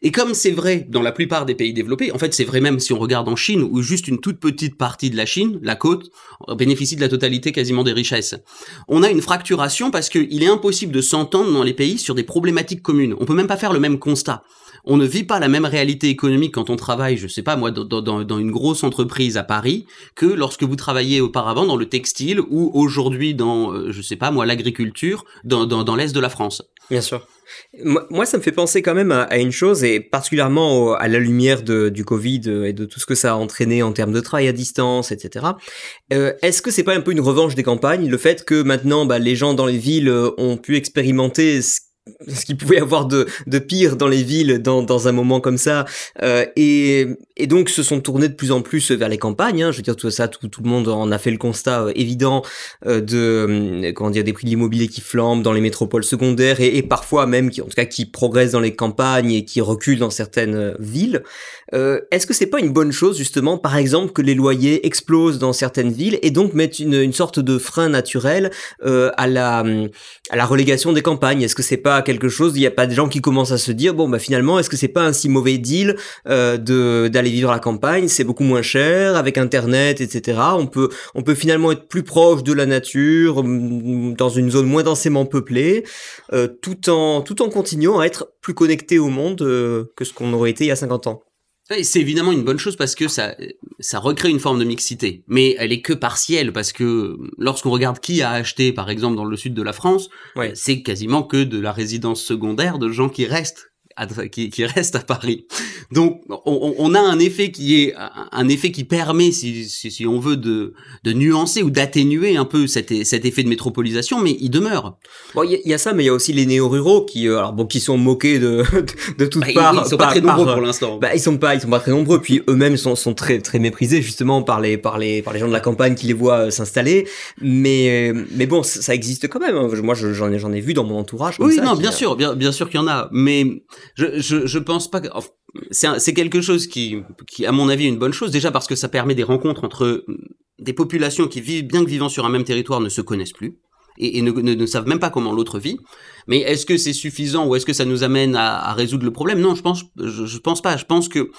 Et comme c'est vrai dans la plupart des pays développés, en fait c'est vrai même si on regarde en Chine, où juste une toute petite partie de la Chine, la côte, bénéficie de la totalité quasiment des richesses. On a une fracturation parce qu'il est impossible de s'entendre dans les pays sur des problématiques communes. On peut même pas faire le même constat on ne vit pas la même réalité économique quand on travaille, je sais pas moi, dans, une grosse entreprise à Paris, que lorsque vous travaillez auparavant dans le textile ou aujourd'hui dans, euh, je sais pas moi, l'agriculture dans, l'est de la France. Bien sûr. Moi, ça me fait penser quand même à, une chose, et particulièrement à la lumière du Covid et de tout ce que ça a entraîné en termes de travail à distance, etc. Euh, est-ce que c'est pas un peu une revanche des campagnes, le fait que maintenant bah, les gens dans les villes euh, ont pu expérimenter ce ce qu'il pouvait y avoir de, de pire dans les villes dans, dans un moment comme ça euh, et, et donc se sont tournés de plus en plus vers les campagnes hein. je veux dire tout ça tout, tout le monde en a fait le constat euh, évident euh, de euh, comment dire des prix de l'immobilier qui flambent dans les métropoles secondaires et, et, parfois même qui en tout cas qui progressent dans les campagnes et qui reculent dans certaines euh, villes euh, est-ce que c'est pas une bonne chose justement par exemple que les loyers explosent dans certaines villes et donc mettent une, une sorte de frein naturel à la à la relégation des campagnes? Est-ce que c'est pas quelque chose, il n'y a pas des gens qui commencent à se dire bon bah finalement est-ce que c'est pas un si mauvais deal euh, de d'aller vivre à la campagne, c'est beaucoup moins cher avec internet etc. On peut on peut finalement être plus proche de la nature mm, dans une zone moins densément peuplée, euh, tout en tout en continuant à être plus connecté au monde euh, que ce qu'on aurait été il y a 50 ans. C'est évidemment une bonne chose parce que ça, ça recrée une forme de mixité. Mais elle est que partielle parce que lorsqu'on regarde qui a acheté, par exemple, dans le sud de la France, c'est quasiment que de la résidence secondaire de gens qui restent qui, qui, reste à Paris. Donc on, on, a un effet qui est un effet qui permet, si, si, si on veut, de, de nuancer ou d'atténuer un peu cet, cet, effet de métropolisation, mais il demeure. Bon, il y, a ça, mais il y a aussi les néo-ruraux qui, euh, alors bon, qui sont moqués de de, toutes bah, parts. Ils, sont pas très nombreux pour l'instant. Bah, ils sont pas, ils sont pas très nombreux. Puis eux-mêmes sont, sont très très méprisés justement par les par les par les gens de la campagne qui les voient euh, s'installer. Mais mais bon, ça existe quand même. Hein. Moi, j'en ai j'en ai vu dans mon entourage. oui, non, bien sûr, bien bien sûr qu'il y en a, mais je, je, je pense pas que c'est quelque chose qui, qui, à mon avis, est une bonne chose. Déjà parce que ça permet des rencontres entre des populations qui vivent, bien que vivant sur un même territoire, ne se connaissent plus et, et ne, ne, savent même pas comment l'autre vit. Mais est-ce que c'est suffisant ou est-ce que ça nous amène à, à, résoudre le problème? Non, je pense, je, je, pense pas. Je pense que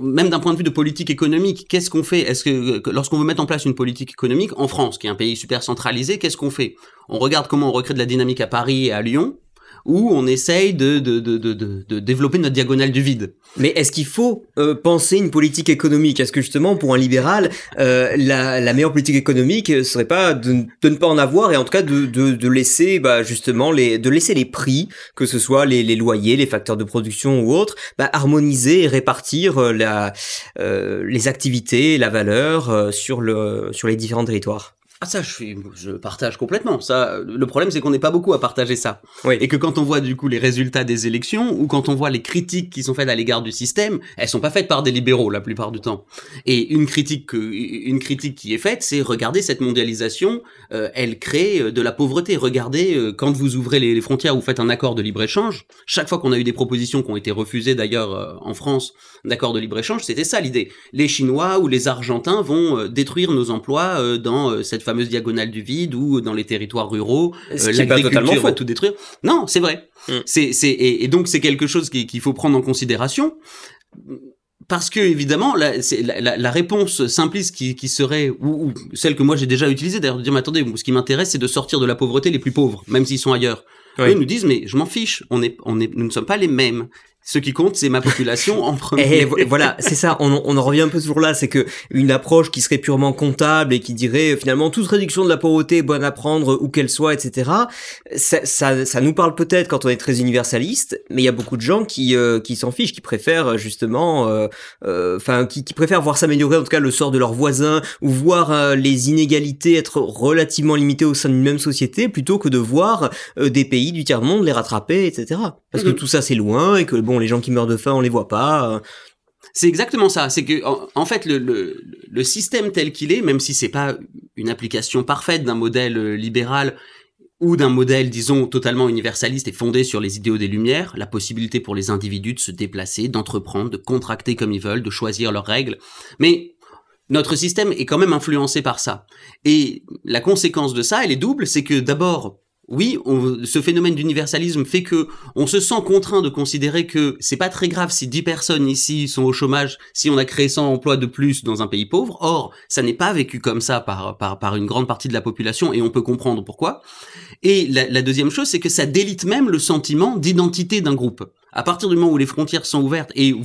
même d'un point de vue de politique économique, qu'est-ce qu'on fait? Est-ce que lorsqu'on veut mettre en place une politique économique en France, qui est un pays super centralisé, qu'est-ce qu'on fait? On regarde comment on recrée de la dynamique à Paris et à Lyon où on essaye de, de, de, de, de développer notre diagonale du vide. Mais est-ce qu'il faut euh, penser une politique économique? Est-ce que justement, pour un libéral, euh, la, la, meilleure politique économique serait pas de, ne pas en avoir et en tout cas de, de, de laisser bah, justement les, de laisser les prix, que ce soit les, les loyers, les facteurs de production ou autres, bah, harmoniser et répartir euh, la, euh, les activités, la valeur euh, sur, le, sur les différents territoires? Ah ça, je, je partage complètement. Ça, le problème, c'est qu'on n'est pas beaucoup à partager ça. Oui. Et que quand on voit du coup les résultats des élections ou quand on voit les critiques qui sont faites à l'égard du système, elles sont pas faites par des libéraux la plupart du temps. Et une critique, une critique qui est faite, c'est regarder cette mondialisation, euh, elle crée euh, de la pauvreté. Regardez euh, quand vous ouvrez les, frontières, vous faites un accord de libre échange. Chaque fois qu'on a eu des propositions qui ont été refusées d'ailleurs euh, en France d'accord de libre échange, c'était ça l'idée. Les Chinois ou les Argentins vont euh, détruire nos emplois dans cette fameuse fameuse diagonale du vide ou dans les territoires ruraux, euh, l'agriculture va tout détruire. Non, c'est vrai. Mm. C'est, c'est, et, et, donc c'est quelque chose qu'il faut prendre en considération. Parce que évidemment, la, la, la réponse simpliste qui, qui serait, ou, ou, celle que moi j'ai déjà utilisée, d'ailleurs, de dire, mais attendez, ce qui m'intéresse, c'est de sortir de la pauvreté les plus pauvres, même s'ils sont ailleurs. Oui. Eux nous disent, mais je m'en fiche, on est, on est, nous ne sommes pas les mêmes. Ce qui compte, c'est ma population en premier. Et voilà, c'est ça. On, en revient un peu toujours là, c'est que une approche qui serait purement comptable et qui dirait finalement toute réduction de la pauvreté bonne à prendre où qu'elle soit, etc. Ça, ça, ça nous parle peut-être quand on est très universaliste, mais il y a beaucoup de gens qui euh, qui s'en fichent, qui préfèrent justement, euh, euh, enfin, euh, qui, qui, préfèrent voir s'améliorer en tout cas le sort de leurs voisins ou voir euh, les inégalités être relativement limitées au sein d'une même société, plutôt que de voir des pays du tiers monde les rattraper, etc. Parce que mm-hmm. tout ça c'est loin et que bon les gens qui meurent de faim, on les voit pas. C'est exactement ça. C'est que, en, fait, le, le, le, système tel qu'il est, même si c'est pas une application parfaite d'un modèle euh, libéral ou d'un modèle, disons, totalement universaliste et fondé sur les idéaux des Lumières, la possibilité pour les individus de se déplacer, d'entreprendre, de contracter comme ils veulent, de choisir leurs règles. Mais notre système est quand même influencé par ça. Et la conséquence de ça, elle est double, c'est que d'abord, oui, ce phénomène d'universalisme fait que on se sent contraint de considérer que c'est pas très grave si 10 personnes ici sont au chômage, si on a créé 100 emplois de plus dans un pays pauvre. Or, ça n'est pas vécu comme ça par, par, par une grande partie de la population et on peut comprendre pourquoi. Et la, deuxième chose, c'est que ça délite même le sentiment d'identité d'un groupe. À partir du moment où les frontières sont ouvertes et où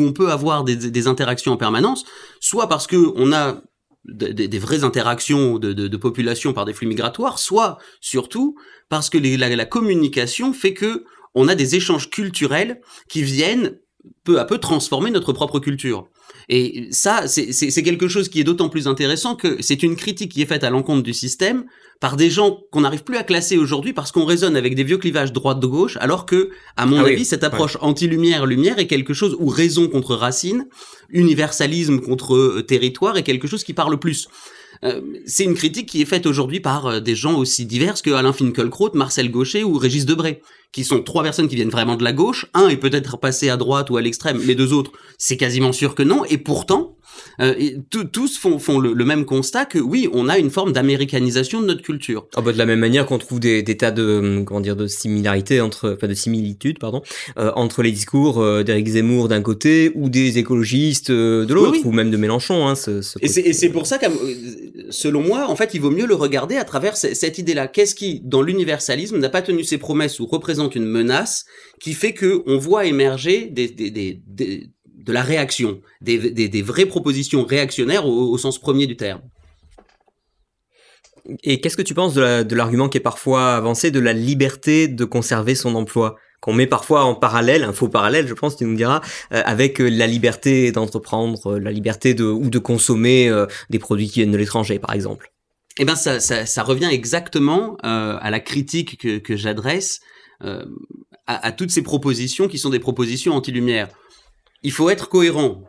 on peut avoir des, des interactions en permanence, soit parce que on a des, vraies interactions de, de, population par des flux migratoires, soit surtout parce que la, communication fait que on a des échanges culturels qui viennent peu à peu transformer notre propre culture. Et ça, c'est quelque chose qui est d'autant plus intéressant que c'est une critique qui est faite à l'encontre du système par des gens qu'on n'arrive plus à classer aujourd'hui parce qu'on raisonne avec des vieux clivages droite-gauche, alors que, à mon ah avis, cette approche anti-lumière-lumière est quelque chose où raison contre racine, universalisme contre euh, territoire est quelque chose qui parle plus. Euh, c'est une critique qui est faite aujourd'hui par euh, des gens aussi divers que Alain Finkielkraut, Marcel Gaucher ou Régis Debray, qui sont trois personnes qui viennent vraiment de la gauche. Un est peut-être passé à droite ou à l'extrême, les deux autres, c'est quasiment sûr que non. Et pourtant, euh, tous font, font le, même constat que oui, on a une forme d'américanisation de notre culture. Bah de la même manière qu'on trouve des, tas de hum, comment dire de similarités entre, enfin de similitudes pardon, euh, entre les discours euh, d'Éric Zemmour d'un côté ou des écologistes de l'autre, ou même de Mélenchon. Hein, ce, et c'est pour ça que, selon moi, en fait, il vaut mieux le regarder à travers cette idée-là. Qu'est-ce qui, dans l'universalisme, n'a pas tenu ses promesses ou représente une menace qui fait que on voit émerger de la réaction, des, vraies propositions réactionnaires au, sens premier du terme. Et qu'est-ce que tu penses de l'argument qui est parfois avancé de la liberté de conserver son emploi? Qu'on met parfois en parallèle, un faux parallèle, je pense, tu nous diras, euh, avec euh, la liberté d'entreprendre, euh, la liberté de ou de consommer des produits qui viennent de l'étranger, par exemple. Eh ben, ça, revient exactement à la critique que, j'adresse à, à, toutes ces propositions qui sont des propositions anti-lumière il faut être cohérent.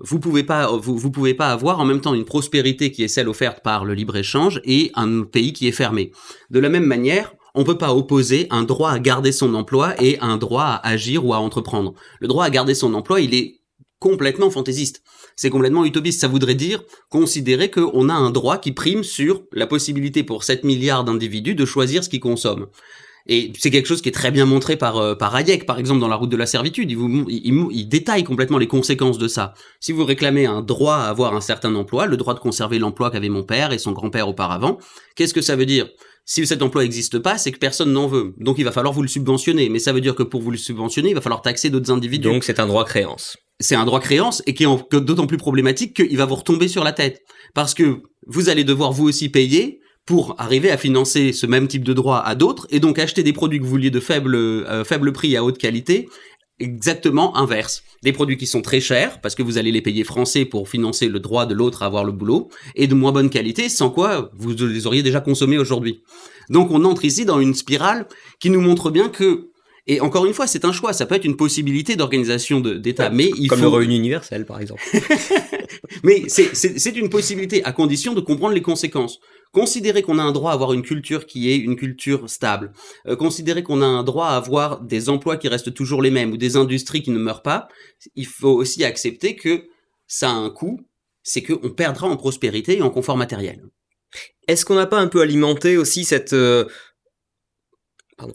Vous pouvez pas, vous, vous pouvez pas avoir en même temps une prospérité qui est celle offerte par le libre échange et un pays qui est fermé. De la même manière, on peut pas opposer un droit à garder son emploi et un droit à agir ou à entreprendre. Le droit à garder son emploi, il est complètement fantaisiste. C'est complètement utopiste. Ça voudrait dire considérer qu'on a un droit qui prime sur la possibilité pour 7 milliards d'individus de choisir ce qu'ils consomment. Et c'est quelque chose qui est très bien montré par, euh, par Hayek, par exemple, dans La route de la servitude. Il, détaille complètement les conséquences de ça. Si vous réclamez un droit à avoir un certain emploi, le droit de conserver l'emploi qu'avait mon père et son grand-père auparavant, qu'est-ce que ça veut dire? Si cet emploi n'existe pas, c'est que personne n'en veut. Donc il va falloir vous le subventionner. Mais ça veut dire que pour vous le subventionner, il va falloir taxer d'autres individus. Donc c'est un droit créance. C'est un droit créance et qui est d'autant plus problématique qu'il va vous retomber sur la tête. Parce que vous allez devoir vous aussi payer pour arriver à financer ce même type de droit à d'autres et donc acheter des produits que vous vouliez de faible, euh, faible prix à haute qualité exactement inverse. Des produits qui sont très chers, parce que vous allez les payer français pour financer le droit de l'autre à avoir le boulot, et de moins bonne qualité, sans quoi vous les auriez déjà consommés aujourd'hui. Donc on entre ici dans une spirale qui nous montre bien que et encore une fois, c'est un choix. Ça peut être une possibilité d'organisation d'État, mais il Comme faut... le revenu universel, par exemple. mais c'est une possibilité à condition de comprendre les conséquences. Considérer qu'on a un droit à avoir une culture qui est une culture stable, euh, considérer qu'on a un droit à avoir des emplois qui restent toujours les mêmes ou des industries qui ne meurent pas, il faut aussi accepter que ça a un coût, c'est qu'on perdra en prospérité et en confort matériel. Est-ce qu'on n'a pas un peu alimenté aussi cette... Euh, pardon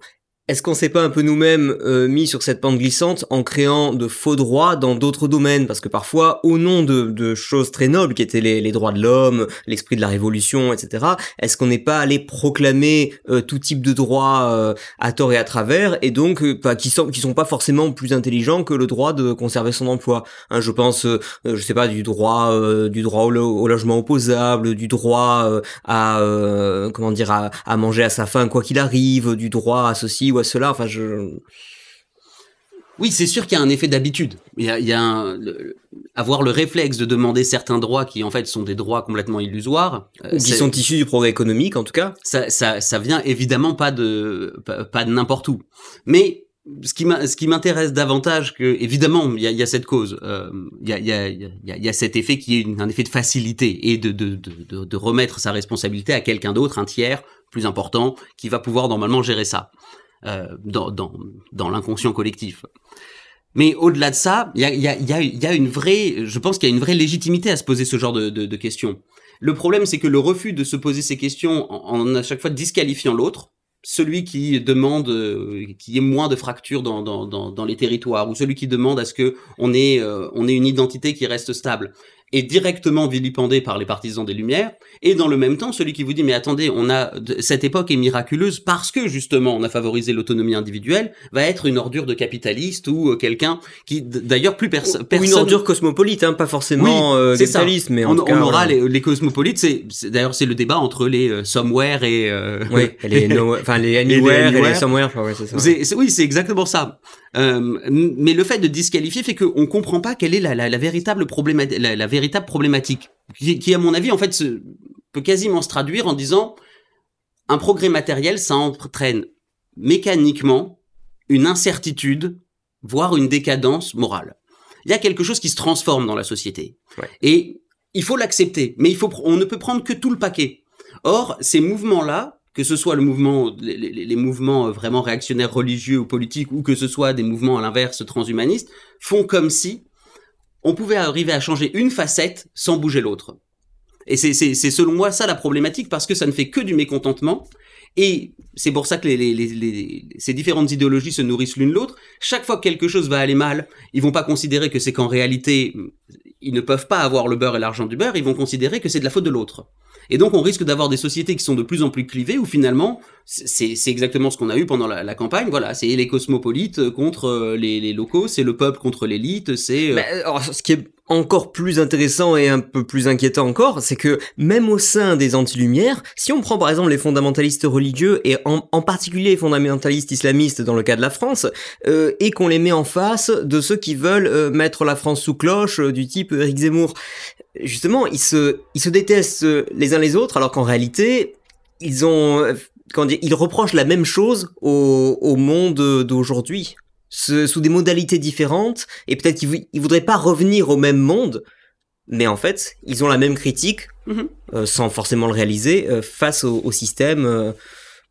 est-ce qu'on s'est pas un peu nous-mêmes euh, mis sur cette pente glissante en créant de faux droits dans d'autres domaines? Parce que parfois, au nom de, choses très nobles qui étaient les, droits de l'homme, l'esprit de la révolution, etc., est-ce qu'on n'est pas allé proclamer euh, tout type de droits euh, à tort et à travers, et donc qui sont qui sont pas forcément plus intelligents que le droit de conserver son emploi? Hein, Je pense, je sais pas, du droit du droit au, logement opposable, du droit à comment dire à, à, manger à sa faim quoi qu'il arrive, du droit à ceci à cela. Enfin, je. Oui, c'est sûr qu'il y a un effet d'habitude. Il y a, avoir le réflexe de demander certains droits qui en fait sont des droits complètement illusoires, euh, qui sont issus du progrès économique en tout cas. Ça, ça, ça vient évidemment pas de pas, de n'importe où. Mais ce qui ce qui m'intéresse davantage que évidemment il y a, y a, cette cause, euh, il y, a, y, a, y, a, cet effet qui est un effet de facilité et de de, de, de remettre sa responsabilité à quelqu'un d'autre, un tiers plus important, qui va pouvoir normalement gérer ça. Euh, dans, l'inconscient collectif. Mais au-delà de ça, il y a, une vraie, je pense qu'il y a une vraie légitimité à se poser ce genre de, questions. Le problème, c'est que le refus de se poser ces questions en, à chaque fois disqualifiant l'autre, celui qui demande euh, qu'il y ait moins de fractures dans, les territoires, ou celui qui demande à ce que on ait, euh, ait une identité qui reste stable, est directement vilipendé par les partisans des Lumières, et dans le même temps, celui qui vous dit mais attendez, on a cette époque est miraculeuse parce que justement on a favorisé l'autonomie individuelle, va être une ordure de capitaliste ou euh, quelqu'un qui d'ailleurs plus perso personne. Une ordure cosmopolite, hein, pas forcément oui, euh, capitaliste, mais en on, tout cas, on aura voilà. les, les, cosmopolites. C'est d'ailleurs c'est le débat entre les euh, somewhere et euh, oui, les no, enfin les anywhere et les, et les somewhere. Ouais, c'est ça. Ouais. Oui, c'est exactement ça. Euh, mais le fait de disqualifier fait qu'on comprend pas quelle est la, la, la véritable problématique, la, la, véritable problématique, qui, qui, à mon avis en fait se, peut quasiment se traduire en disant un progrès matériel, ça entraîne mécaniquement une incertitude, voire une décadence morale. Il y a quelque chose qui se transforme dans la société, ouais. et il faut l'accepter. Mais il faut, on ne peut prendre que tout le paquet. Or, ces mouvements-là, que ce soit les, mouvements vraiment réactionnaires religieux ou politiques, ou que ce soit des mouvements à l'inverse transhumanistes, font comme si on pouvait arriver à changer une facette sans bouger l'autre. Et c'est selon moi ça la problématique parce que ça ne fait que du mécontentement. Et c'est pour ça que ces différentes idéologies se nourrissent l'une l'autre. Chaque fois que quelque chose va aller mal, ils vont pas considérer que c'est qu'en réalité, ils ne peuvent pas avoir le beurre et l'argent du beurre, ils vont considérer que c'est de la faute de l'autre. Et donc on risque d'avoir des sociétés qui sont de plus en plus clivées où finalement c'est exactement ce qu'on a eu pendant la, campagne. Voilà, c'est les cosmopolites contre les, les locaux, c'est le peuple contre l'élite, c'est. Euh... ce qui est encore plus intéressant et un peu plus inquiétant encore, c'est que même au sein des anti-lumières, si on prend par exemple les fondamentalistes religieux et en, en particulier les fondamentalistes islamistes dans le cas de la France, euh, et qu'on les met en face de ceux qui veulent euh, mettre la France sous cloche euh, du type Eric Zemmour, justement, ils se, ils se détestent les uns les autres alors qu'en réalité, ils ont, quand dire, ils reprochent la même chose au, au monde d'aujourd'hui sous des modalités différentes, et peut-être qu'ils ne voudraient pas revenir au même monde, mais en fait, ils ont la même critique, mm -hmm. euh, sans forcément le réaliser, euh, face au, au système euh,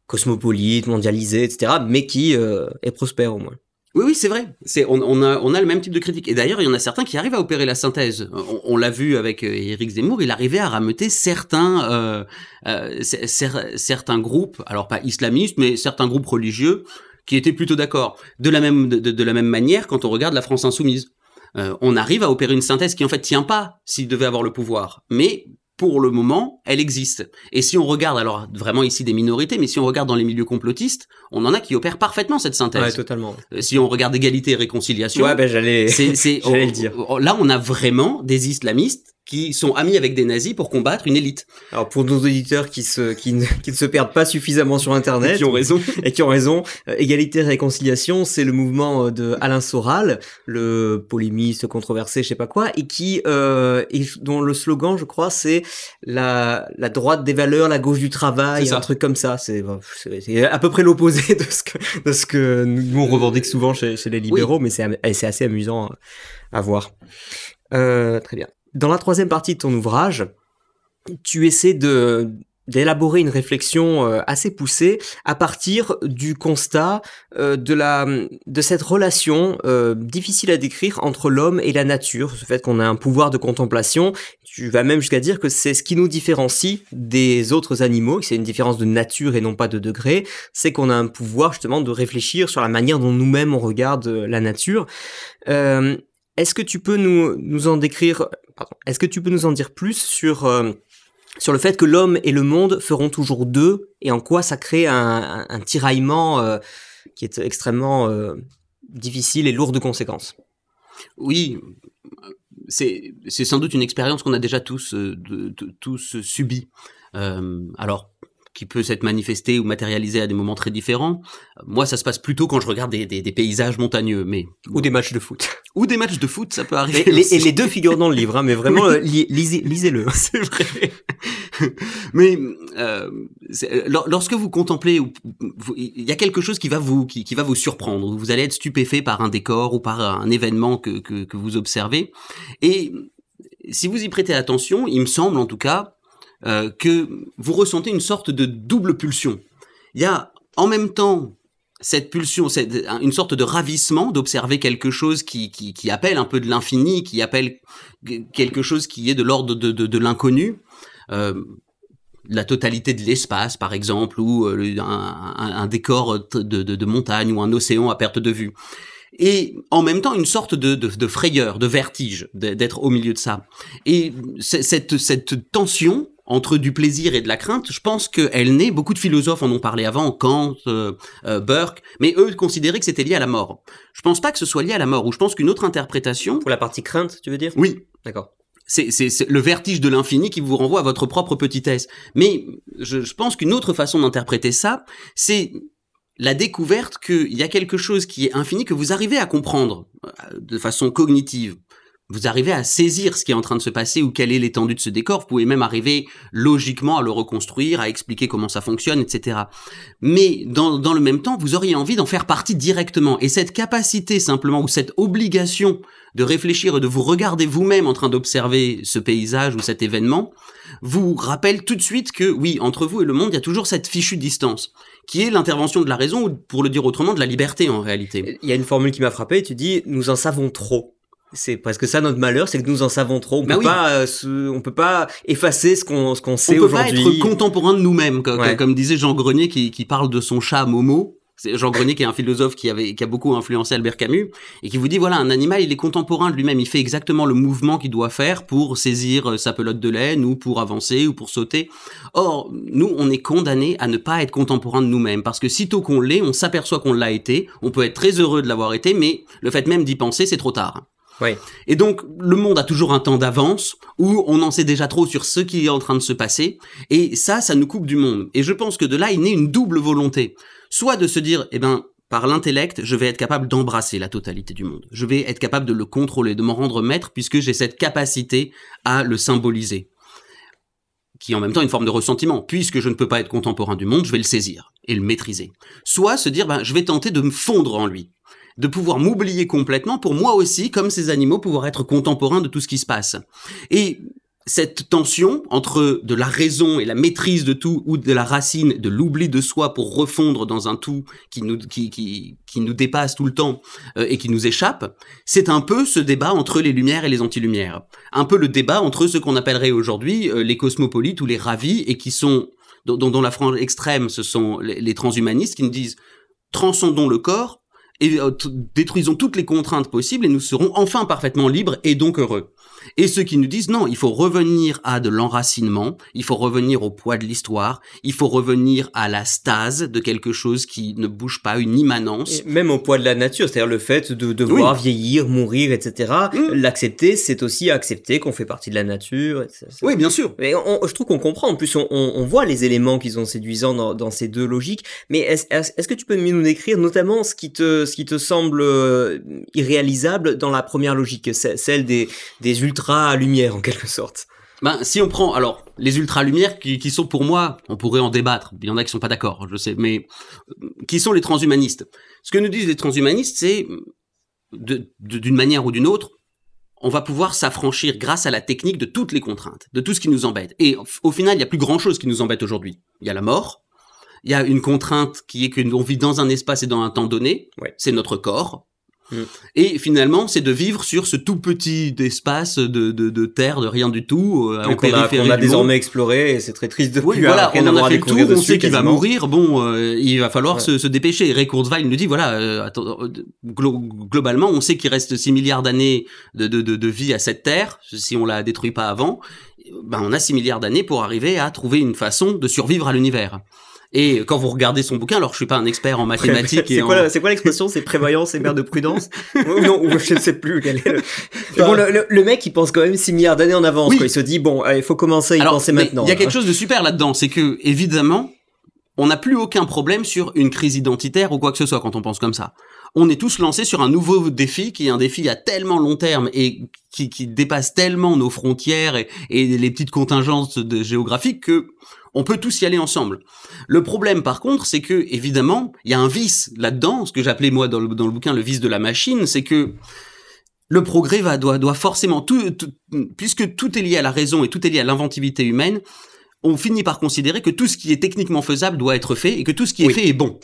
cosmopolite, mondialisé, etc., mais qui euh, est prospère au moins. Oui, oui, c'est vrai. C'est on, on, a on a le même type de critique. Et d'ailleurs, il y en a certains qui arrivent à opérer la synthèse. On, on l'a vu avec Éric Zemmour, il arrivait à rameuter certains euh, euh, certains groupes, alors pas islamistes, mais certains groupes religieux qui étaient plutôt d'accord. De la même de, de, la même manière, quand on regarde la France insoumise, euh, on arrive à opérer une synthèse qui en fait tient pas s'il devait avoir le pouvoir, mais pour le moment, elle existe. Et si on regarde, alors vraiment ici des minorités, mais si on regarde dans les milieux complotistes, on en a qui opèrent parfaitement cette synthèse. Ouais, totalement. Euh, si on regarde égalité et réconciliation, ouais, ben j'allais, j'allais le dire. Là, on a vraiment des islamistes qui sont amis avec des nazis pour combattre une élite. Alors pour nos auditeurs qui se qui ne, qui ne se perdent pas suffisamment sur internet et qui ont raison et qui ont raison, euh, égalité et réconciliation, c'est le mouvement de Alain Soral, le polémiste controversé, je sais pas quoi, et qui euh, et dont le slogan, je crois, c'est la la droite des valeurs, la gauche du travail, un truc comme ça. C'est c'est à peu près l'opposé de ce que de ce que nous on revendique souvent chez, chez les libéraux, oui. mais c'est c'est assez amusant à voir. Euh, très bien dans la troisième partie de ton ouvrage, tu essaies de d'élaborer une réflexion euh, assez poussée à partir du constat euh, de la de cette relation euh, difficile à décrire entre l'homme et la nature, ce fait qu'on a un pouvoir de contemplation. Tu vas même jusqu'à dire que c'est ce qui nous différencie des autres animaux, que c'est une différence de nature et non pas de degré, c'est qu'on a un pouvoir justement de réfléchir sur la manière dont nous-mêmes on regarde la nature. Est-ce que tu peux nous, nous en décrire, est-ce que tu peux nous en dire plus sur, euh, sur le fait que l'homme et le monde feront toujours deux et en quoi ça crée un, un, tiraillement euh, qui est extrêmement euh, difficile et lourd de conséquences? Oui, c'est sans doute une expérience qu'on a déjà tous, tous subi. alors, qui peut s'être manifesté ou matérialisé à des moments très différents. Moi, ça se passe plutôt quand je regarde des, des, des paysages montagneux, mais ou des matchs de foot. Ou des matchs de foot, ça peut arriver. Et les, et les deux figurent dans le livre, hein, mais vraiment, oui. lisez, lisez-le. C'est vrai. mais euh, lorsque vous contemplez, il y a quelque chose qui va vous qui, qui, va vous surprendre. Vous allez être stupéfait par un décor ou par un événement que, que, que vous observez. Et si vous y prêtez attention, il me semble en tout cas euh, que vous ressentez une sorte de double pulsion. Il y a en même temps cette pulsion, une sorte de ravissement d'observer quelque chose qui, qui, appelle un peu de l'infini, qui appelle quelque chose qui est de l'ordre de, de, l'inconnu. Euh, la totalité de l'espace, par exemple, ou euh, un, un, décor de, de, de, montagne ou un océan à perte de vue. Et en même temps, une sorte de, de frayeur, de vertige d'être au milieu de ça. Et cette, cette tension entre du plaisir et de la crainte, je pense qu'elle naît, beaucoup de philosophes en ont parlé avant, Kant, euh, euh, Burke, mais eux considéraient que c'était lié à la mort. Je pense pas que ce soit lié à la mort, ou je pense qu'une autre interprétation... Pour la partie crainte, tu veux dire? Oui. D'accord. C'est, le vertige de l'infini qui vous renvoie à votre propre petitesse. Mais je, je pense qu'une autre façon d'interpréter ça, c'est la découverte qu'il y a quelque chose qui est infini que vous arrivez à comprendre euh, de façon cognitive vous arrivez à saisir ce qui est en train de se passer ou quelle est l'étendue de ce décor. Vous pouvez même arriver logiquement à le reconstruire, à expliquer comment ça fonctionne, etc. Mais dans, le même temps, vous auriez envie d'en faire partie directement. Et cette capacité simplement ou cette obligation de réfléchir et de vous regarder vous-même en train d'observer ce paysage ou cet événement, vous rappelle tout de suite que oui, entre vous et le monde, il y a toujours cette fichue distance, qui est l'intervention de la raison ou, pour le dire autrement, de la liberté en réalité. Il y a une formule qui m'a frappé, tu dis, nous en savons trop. C'est presque ça notre malheur, c'est que nous en savons trop. On bah peut pas, euh, on peut pas effacer ce qu'on ce qu'on sait aujourd'hui. On peut pas être contemporain de nous-mêmes, comme, disait Jean Grenier qui, qui parle de son chat Momo. Jean Grenier qui est un philosophe qui avait qui a beaucoup influencé Albert Camus et qui vous dit voilà un animal il est contemporain de lui-même il fait exactement le mouvement qu'il doit faire pour saisir euh, sa pelote de laine ou pour avancer ou pour sauter. Or nous on est condamné à ne pas être contemporain de nous-mêmes parce que sitôt qu'on l'est on s'aperçoit qu'on l'a été on peut être très heureux de l'avoir été mais le fait même d'y penser c'est trop tard. Et donc, le monde a toujours un temps d'avance où on en sait déjà trop sur ce qui est en train de se passer. Et ça, ça nous coupe du monde. Et je pense que de là, il naît une double volonté. Soit de se dire, eh ben, par l'intellect, je vais être capable d'embrasser la totalité du monde. Je vais être capable de le contrôler, de m'en rendre maître, puisque j'ai cette capacité à le symboliser. Qui en même temps une forme de ressentiment. Puisque je ne peux pas être contemporain du monde, je vais le saisir et le maîtriser. Soit se dire, ben, je vais tenter de me fondre en lui de pouvoir m'oublier complètement pour moi aussi, comme ces animaux, pouvoir être contemporain de tout ce qui se passe. Et cette tension entre de la raison et la maîtrise de tout ou de la racine de l'oubli de soi pour refondre dans un tout qui nous qui qui, qui nous dépasse tout le temps euh, et qui nous échappe, c'est un peu ce débat entre les lumières et les antilumières. Un peu le débat entre ce qu'on appellerait aujourd'hui euh, les cosmopolites ou les ravis et qui sont dont, dont la frange extrême ce sont les, transhumanistes qui nous disent transcendons le corps et euh, détruisons toutes les contraintes possibles et nous serons enfin parfaitement libres et donc heureux. Et ceux qui nous disent non, il faut revenir à de l'enracinement, il faut revenir au poids de l'histoire, il faut revenir à la stase de quelque chose qui ne bouge pas, une immanence. même au poids de la nature, c'est-à-dire le fait de devoir vieillir, mourir, etc. Mm. L'accepter, c'est aussi accepter qu'on fait partie de la nature. Oui, bien sûr. Mais je trouve qu'on comprend. En plus, on, on, voit les éléments qui sont séduisants dans, dans ces deux logiques. Mais est-ce est que tu peux nous décrire notamment ce qui te ce qui te semble euh, irréalisable dans la première logique, celle des, des ultra-lumières en quelque sorte ben, si on prend, alors, les ultra-lumières qui, qui, sont pour moi, on pourrait en débattre, il y en a qui sont pas d'accord, je sais, mais euh, qui sont les transhumanistes? Ce que nous disent les transhumanistes, c'est, d'une manière ou d'une autre, on va pouvoir s'affranchir grâce à la technique de toutes les contraintes, de tout ce qui nous embête. Et au final, il n'y a plus grand chose qui nous embête aujourd'hui. Il y a la mort, il y a une contrainte qui est qu'on vit dans un espace et dans un temps donné. C'est notre corps. Mm. Et finalement, c'est de vivre sur ce tout petit espace de, de, de terre, de rien du tout, euh, qu'on a, a désormais exploré. Et c'est très triste de oui, voilà, on en a fait le tour, on sait qu'il va mourir. Bon, euh, il va falloir se, se, dépêcher. Ray Kurzweil nous dit voilà, euh, attends, euh, globalement, on sait qu'il reste 6 milliards d'années de, de, de, de vie à cette terre, si on la détruit pas avant. Ben, on a 6 milliards d'années pour arriver à trouver une façon de survivre à l'univers. Et quand vous regardez son bouquin, alors je suis pas un expert en mathématiques. c'est quoi, quoi l'expression? C'est prévoyance et mère de prudence? Non, je ne sais plus. Quel est le... Bon, le, mec, il pense quand même 6 milliards d'années en avance. Quoi. Il se dit bon, il faut commencer à y penser maintenant. Il y a quelque chose de super là-dedans, c'est que évidemment, on n'a plus aucun problème sur une crise identitaire ou quoi que ce soit quand on pense comme ça. On est tous lancés sur un nouveau défi qui est un défi à tellement long terme et qui, qui dépasse tellement nos frontières et, et les petites contingences de, géographiques que on peut tous y aller ensemble. Le problème, par contre, c'est que, évidemment, il y a un vice là-dedans, ce que j'appelais moi dans le, dans le bouquin le vice de la machine, c'est que le progrès va doit, doit forcément tout, puisque tout est lié à la raison et tout est lié à l'inventivité humaine, on finit par considérer que tout ce qui est techniquement faisable doit être fait et que tout ce qui est fait est bon.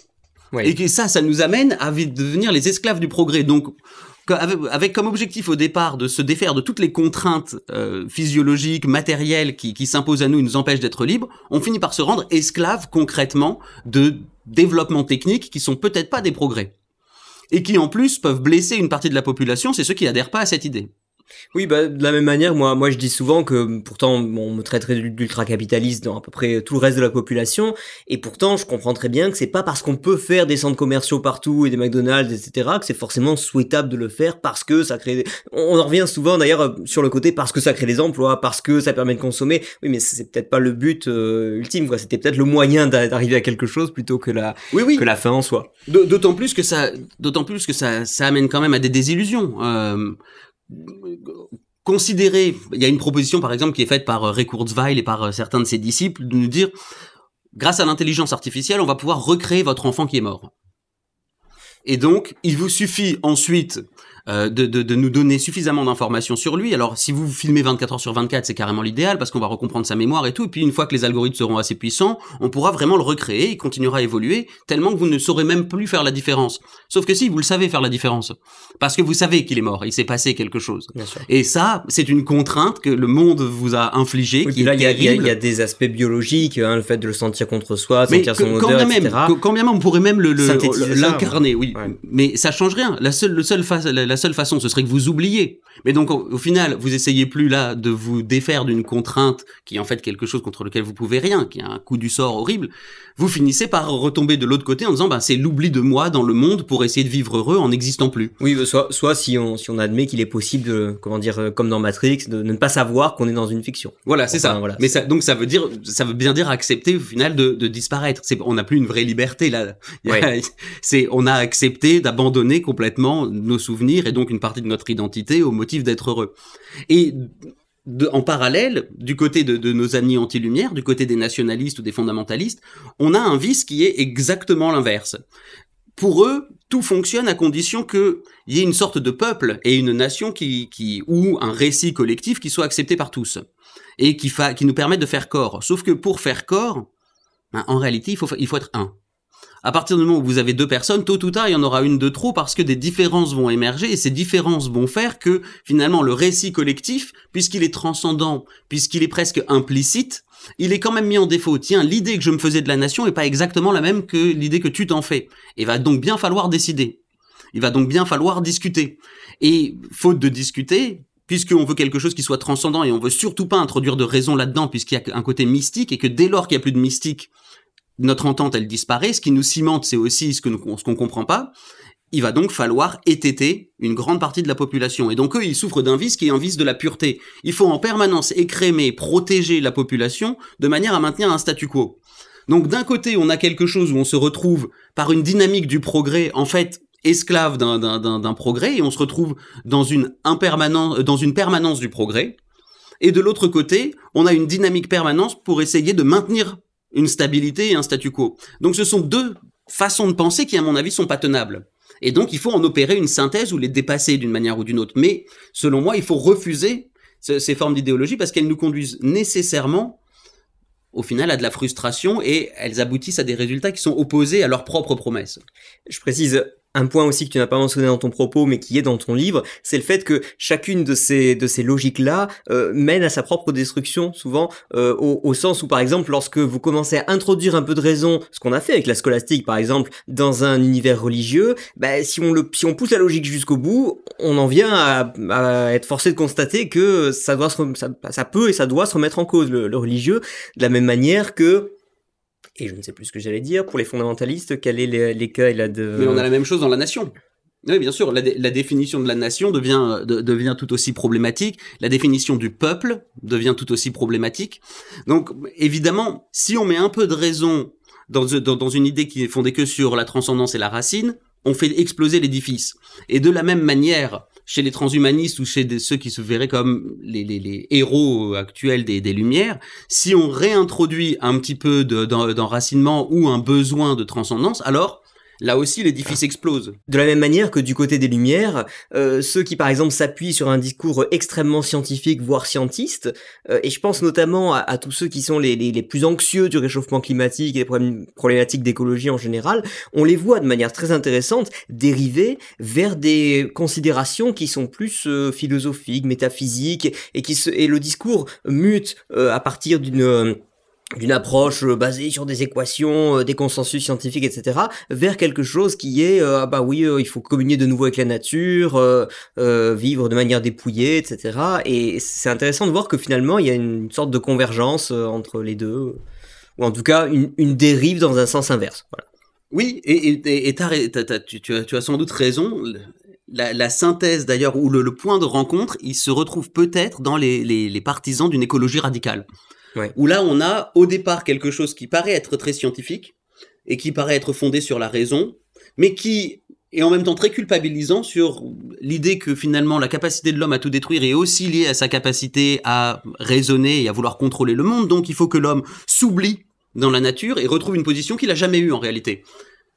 Et que ça, ça nous amène à devenir les esclaves du progrès. Donc, avec, comme objectif au départ de se défaire de toutes les contraintes euh, physiologiques, matérielles qui, qui s'imposent à nous et nous empêchent d'être libres, on finit par se rendre esclaves concrètement de développements techniques qui sont peut-être pas des progrès et qui en plus peuvent blesser une partie de la population, c'est ceux qui adhèrent pas à cette idée. Oui, bah, de la même manière, moi, moi je dis souvent que pourtant on me traiterait d'ultra-capitaliste dans à peu près tout le reste de la population, et pourtant je comprends très bien que c'est pas parce qu'on peut faire des centres commerciaux partout et des McDonald's, etc., que c'est forcément souhaitable de le faire parce que ça crée... Des... On en revient souvent d'ailleurs sur le côté parce que ça crée des emplois, parce que ça permet de consommer. Oui, mais c'est peut-être pas le but euh, ultime, quoi. C'était peut-être le moyen d'arriver à quelque chose plutôt que la, oui, oui. que la fin en soi. D'autant plus que ça, d'autant plus que ça, ça amène quand même à des désillusions. Euh, considérer, il y a une proposition par exemple qui est faite par euh, Ray Kurzweil et par euh, certains de ses disciples de nous dire, grâce à l'intelligence artificielle, on va pouvoir recréer votre enfant qui est mort. Et donc, il vous suffit ensuite euh, de, de, de, nous donner suffisamment d'informations sur lui. Alors, si vous filmez 24 heures sur 24, c'est carrément l'idéal parce qu'on va recomprendre sa mémoire et tout. Et puis, une fois que les algorithmes seront assez puissants, on pourra vraiment le recréer. Il continuera à évoluer tellement que vous ne saurez même plus faire la différence. Sauf que si, vous le savez faire la différence. Parce que vous savez qu'il est mort. Il s'est passé quelque chose. Et ça, c'est une contrainte que le monde vous a infligée. qui là, il y, y, a des aspects biologiques, hein, le fait de le sentir contre soi, de sentir son quand odeur, bien etc. Même, quand bien même, on pourrait même l'incarner, oui. Mais ça change rien. La seule, le seul la seule façon, ce serait que vous oubliez. Mais donc, au, final, vous essayez plus là de vous défaire d'une contrainte qui est en fait quelque chose contre lequel vous pouvez rien, qui est un coup du sort horrible. Vous finissez par retomber de l'autre côté en disant, bah, c'est l'oubli de moi dans le monde pour essayer de vivre heureux en n'existant plus. Oui, bah, soit, soit si on, si on admet qu'il est possible de, comment dire, euh, comme dans Matrix, de ne pas savoir qu'on est dans une fiction. Voilà, c'est ça. Voilà. Mais ça, donc ça veut dire, ça veut bien dire accepter au final de, de disparaître. C'est, on n'a plus une vraie liberté là. c'est, on a accepté d'abandonner complètement nos souvenirs et donc une partie de notre identité au motif d'être heureux. Et en parallèle, du côté de, nos amis anti-lumière, du côté des nationalistes ou des fondamentalistes, on a un vice qui est exactement l'inverse. Pour eux, tout fonctionne à condition qu'il y ait une sorte de peuple et une nation qui, qui, ou un récit collectif qui soit accepté par tous et qui, qui nous permette de faire corps. Sauf que pour faire corps, ben, en réalité, il faut, il faut être un à partir du moment où vous avez deux personnes, tôt ou tard, il y en aura une de trop parce que des différences vont émerger et ces différences vont faire que finalement le récit collectif, puisqu'il est transcendant, puisqu'il est presque implicite, il est quand même mis en défaut. Tiens, l'idée que je me faisais de la nation est pas exactement la même que l'idée que tu t'en fais. Il va donc bien falloir décider. Il va donc bien falloir discuter. Et faute de discuter, puisqu'on veut quelque chose qui soit transcendant et on veut surtout pas introduire de raison là-dedans puisqu'il y a un côté mystique et que dès lors qu'il y a plus de mystique, notre entente, elle disparaît. Ce qui nous cimente, c'est aussi ce que nous, ce qu'on comprend pas. Il va donc falloir étêter une grande partie de la population. Et donc eux, ils souffrent d'un vice qui est un vice de la pureté. Il faut en permanence écrémer, protéger la population de manière à maintenir un statu quo. Donc d'un côté, on a quelque chose où on se retrouve par une dynamique du progrès, en fait, esclave d'un progrès, et on se retrouve dans une, dans une permanence du progrès. Et de l'autre côté, on a une dynamique permanente pour essayer de maintenir une stabilité et un statu quo. Donc ce sont deux façons de penser qui, à mon avis, sont pas tenables. Et donc il faut en opérer une synthèse ou les dépasser d'une manière ou d'une autre. Mais selon moi, il faut refuser ces formes d'idéologie parce qu'elles nous conduisent nécessairement au final à de la frustration et elles aboutissent à des résultats qui sont opposés à leurs propres promesses. Je précise un point aussi que tu n'as pas mentionné dans ton propos, mais qui est dans ton livre, c'est le fait que chacune de ces de ces logiques-là euh, mène à sa propre destruction, souvent euh, au, au, sens où, par exemple, lorsque vous commencez à introduire un peu de raison, ce qu'on a fait avec la scolastique, par exemple, dans un univers religieux, bah, si on le si on pousse la logique jusqu'au bout, on en vient à, être forcé de constater que ça doit se, ça, peut et ça doit se remettre en cause le religieux, de la même manière que et je ne sais plus ce que j'allais dire, pour les fondamentalistes, quel est l'écueil là de... Mais on a la même chose dans la nation. Oui, bien sûr, la, définition de la nation devient, de, devient tout aussi problématique, la définition du peuple devient tout aussi problématique. Donc, évidemment, si on met un peu de raison dans, dans, dans une idée qui est fondée que sur la transcendance et la racine, on fait exploser l'édifice. Et de la même manière, chez les transhumanistes ou chez ceux qui se verraient comme les, héros actuels des, des, Lumières, si on réintroduit un petit peu d'enracinement ou un besoin de transcendance, alors là aussi l'édifice explose. De la même manière que du côté des Lumières, euh, ceux qui par exemple s'appuient sur un discours extrêmement scientifique, voire scientiste, euh, et je pense notamment à, tous ceux qui sont les, plus anxieux du réchauffement climatique et des problématiques d'écologie en général, on les voit de manière très intéressante dériver vers des considérations qui sont plus euh, philosophiques, métaphysiques, et qui se, et le discours mute à partir d'une d'une approche euh, basée sur des équations, euh, des consensus scientifiques, etc., vers quelque chose qui est, euh, ah bah oui, il faut communier de nouveau avec la nature, vivre de manière dépouillée, etc. Et c'est intéressant de voir que finalement, il y a une sorte de convergence entre les deux, ou en tout cas une, dérive dans un sens inverse. Oui, et, et, tu, as, tu, as, sans doute raison. La, synthèse d'ailleurs, ou le, point de rencontre, il se retrouve peut-être dans les, les partisans d'une écologie radicale. Où là, on a au départ quelque chose qui paraît être très scientifique et qui paraît être fondé sur la raison, mais qui est en même temps très culpabilisant sur l'idée que finalement la capacité de l'homme à tout détruire est aussi liée à sa capacité à raisonner et à vouloir contrôler le monde. Donc il faut que l'homme s'oublie dans la nature et retrouve une position qu'il a jamais eue en réalité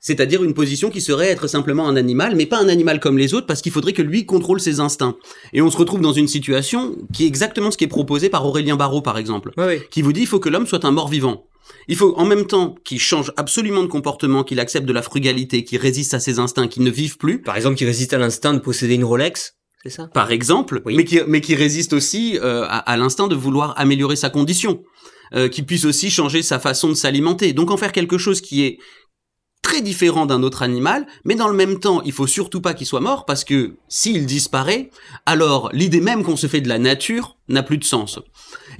c'est-à-dire une position qui serait être simplement un animal, mais pas un animal comme les autres, parce qu'il faudrait que lui contrôle ses instincts. Et on se retrouve dans une situation qui est exactement ce qui est proposé par Aurélien Barraud, par exemple, qui vous dit il faut que l'homme soit un mort-vivant. Il faut en même temps qu'il change absolument de comportement, qu'il accepte de la frugalité, qu'il résiste à ses instincts, qu'il ne vive plus. Par exemple, qu'il résiste à l'instinct de posséder une Rolex c'est ça? Par exemple, mais, qui, mais qui résiste aussi euh, à, l'instinct de vouloir améliorer sa condition, euh, qu'il puisse aussi changer sa façon de s'alimenter. Donc en faire quelque chose qui est différent d'un autre animal, mais dans le même temps, il faut surtout pas qu'il soit mort parce que s'il disparaît, alors l'idée même qu'on se fait de la nature n'a plus de sens.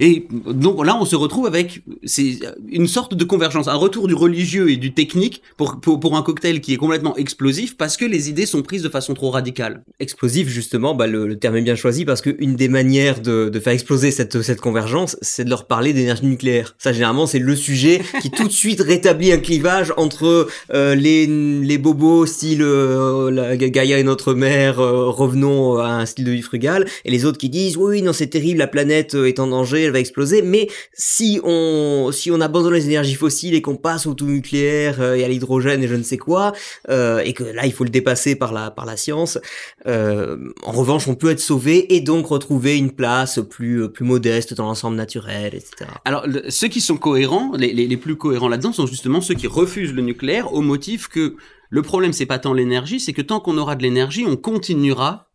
Et donc là, on se retrouve avec c'est une sorte de convergence, un retour du religieux et du technique pour, pour, un cocktail qui est complètement explosif parce que les idées sont prises de façon trop radicale. Explosif, justement, bah, le, terme est bien choisi parce qu'une des manières de, faire exploser cette, cette convergence, c'est de leur parler d'énergie nucléaire. Ça, généralement, c'est le sujet qui tout de suite rétablit un clivage entre euh, les, les bobos style euh, Gaïa et notre mère, euh, revenons à un style de vie frugal, et les autres qui disent oui, non, c'est terrible, la planète est en danger, elle va exploser. Mais si on si on abandonne les énergies fossiles et qu'on passe au tout nucléaire et à l'hydrogène et je ne sais quoi, et que là il faut le dépasser par la par la science, en revanche on peut être sauvé et donc retrouver une place plus plus modeste dans l'ensemble naturel, etc. Alors ceux qui sont cohérents, les, les, les plus cohérents là-dedans sont justement ceux qui refusent le nucléaire au motif que le problème c'est pas tant l'énergie, c'est que tant qu'on aura de l'énergie, on continuera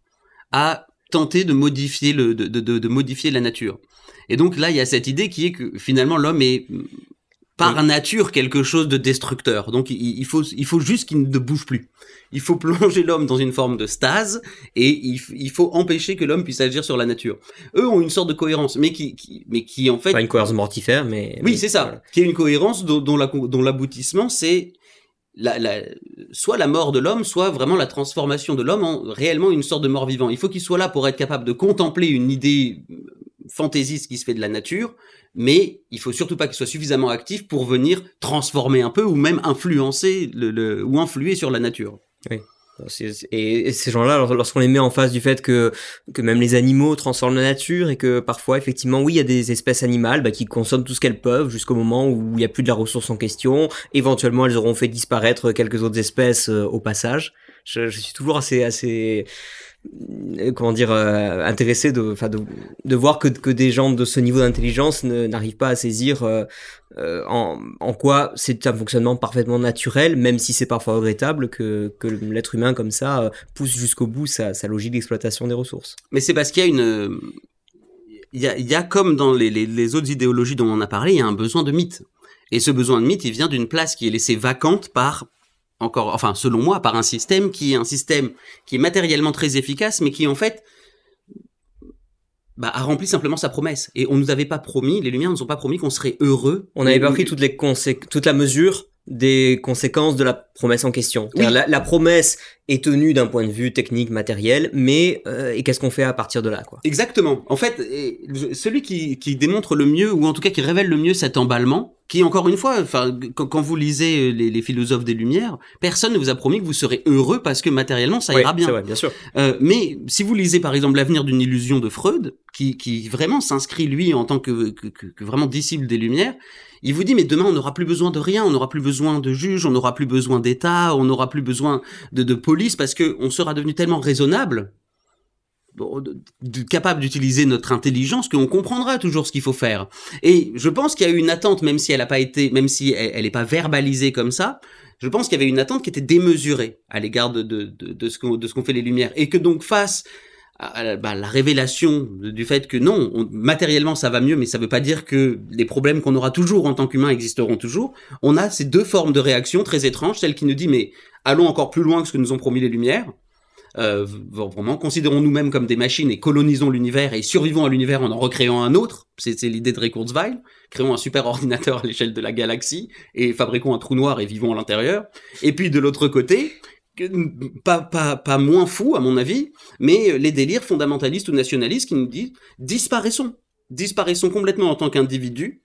à tenter de modifier le de, de, de, modifier la nature. Et donc là, il y a cette idée qui est que finalement l'homme est par nature quelque chose de destructeur. Donc il, faut, il faut juste qu'il ne bouge plus. Il faut plonger l'homme dans une forme de stase et il, faut empêcher que l'homme puisse agir sur la nature. Eux ont une sorte de cohérence, mais qui, mais qui en fait... Pas une cohérence mortifère, mais... Oui, c'est ça. Qui est une cohérence dont, dont l'aboutissement, c'est la, la, soit la mort de l'homme, soit vraiment la transformation de l'homme en réellement une sorte de mort vivant. Il faut qu'il soit là pour être capable de contempler une idée fantaisiste qui se fait de la nature, mais il faut surtout pas qu'il soit suffisamment actif pour venir transformer un peu ou même influencer le, ou influer sur la nature. Et, ces gens-là, lorsqu'on les met en face du fait que, que même les animaux transforment la nature et que parfois, effectivement, oui, il y a des espèces animales bah, qui consomment tout ce qu'elles peuvent jusqu'au moment où il n'y a plus de la ressource en question. Éventuellement, elles auront fait disparaître quelques autres espèces euh, au passage. Je, je, suis toujours assez, assez, comment dire, euh, intéressé de, de, de voir que, que des gens de ce niveau d'intelligence n'arrivent pas à saisir euh, en, en, quoi c'est un fonctionnement parfaitement naturel, même si c'est parfois regrettable que, que l'être humain comme ça pousse jusqu'au bout sa, sa logique d'exploitation des ressources. Mais c'est parce qu'il y a une... Il y a, il y a comme dans les, les, les autres idéologies dont on a parlé, il y a un besoin de mythe. Et ce besoin de mythe, il vient d'une place qui est laissée vacante par encore, enfin, selon moi, par un système qui est un système qui est matériellement très efficace, mais qui en fait bah, a rempli simplement sa promesse. Et on nous avait pas promis, les Lumières nous ont pas promis qu'on serait heureux. On n'avait pas pris toutes les toute la mesure des conséquences de la promesse en question. La, promesse est tenue d'un point de vue technique, matériel, mais euh, et qu'est-ce qu'on fait à partir de là quoi Exactement. En fait, celui qui, qui démontre le mieux, ou en tout cas qui révèle le mieux cet emballement, qui encore une fois, enfin, quand, vous lisez les, les, philosophes des Lumières, personne ne vous a promis que vous serez heureux parce que matériellement ça ira bien. Vrai, bien sûr. Euh, mais si vous lisez par exemple l'avenir d'une illusion de Freud, qui, qui vraiment s'inscrit lui en tant que, que, que, vraiment disciple des Lumières, il vous dit mais demain on n'aura plus besoin de rien, on n'aura plus besoin de juges, on n'aura plus besoin d'État, on n'aura plus besoin de, de police parce que on sera devenu tellement raisonnable capable d'utiliser notre intelligence qu'on comprendra toujours ce qu'il faut faire. Et je pense qu'il y a eu une attente, même si elle n'a pas été, même si elle n'est pas verbalisée comme ça, je pense qu'il y avait une attente qui était démesurée à l'égard de, ce qu'ont fait les Lumières. Et que donc face à, bah, la révélation du fait que non, matériellement ça va mieux, mais ça ne veut pas dire que les problèmes qu'on aura toujours en tant qu'humain existeront toujours, on a ces deux formes de réaction très étranges, celle qui nous dit mais allons encore plus loin que ce que nous ont promis les Lumières, euh, vraiment, considérons nous-mêmes comme des machines et colonisons l'univers et survivons à l'univers en en recréant un autre. C'est l'idée de Ray Kurzweil. Créons un super ordinateur à l'échelle de la galaxie et fabriquons un trou noir et vivons à l'intérieur. Et puis de l'autre côté, pas, pas, pas moins fou à mon avis, mais les délires fondamentalistes ou nationalistes qui nous disent disparaissons. Disparaissons complètement en tant qu'individus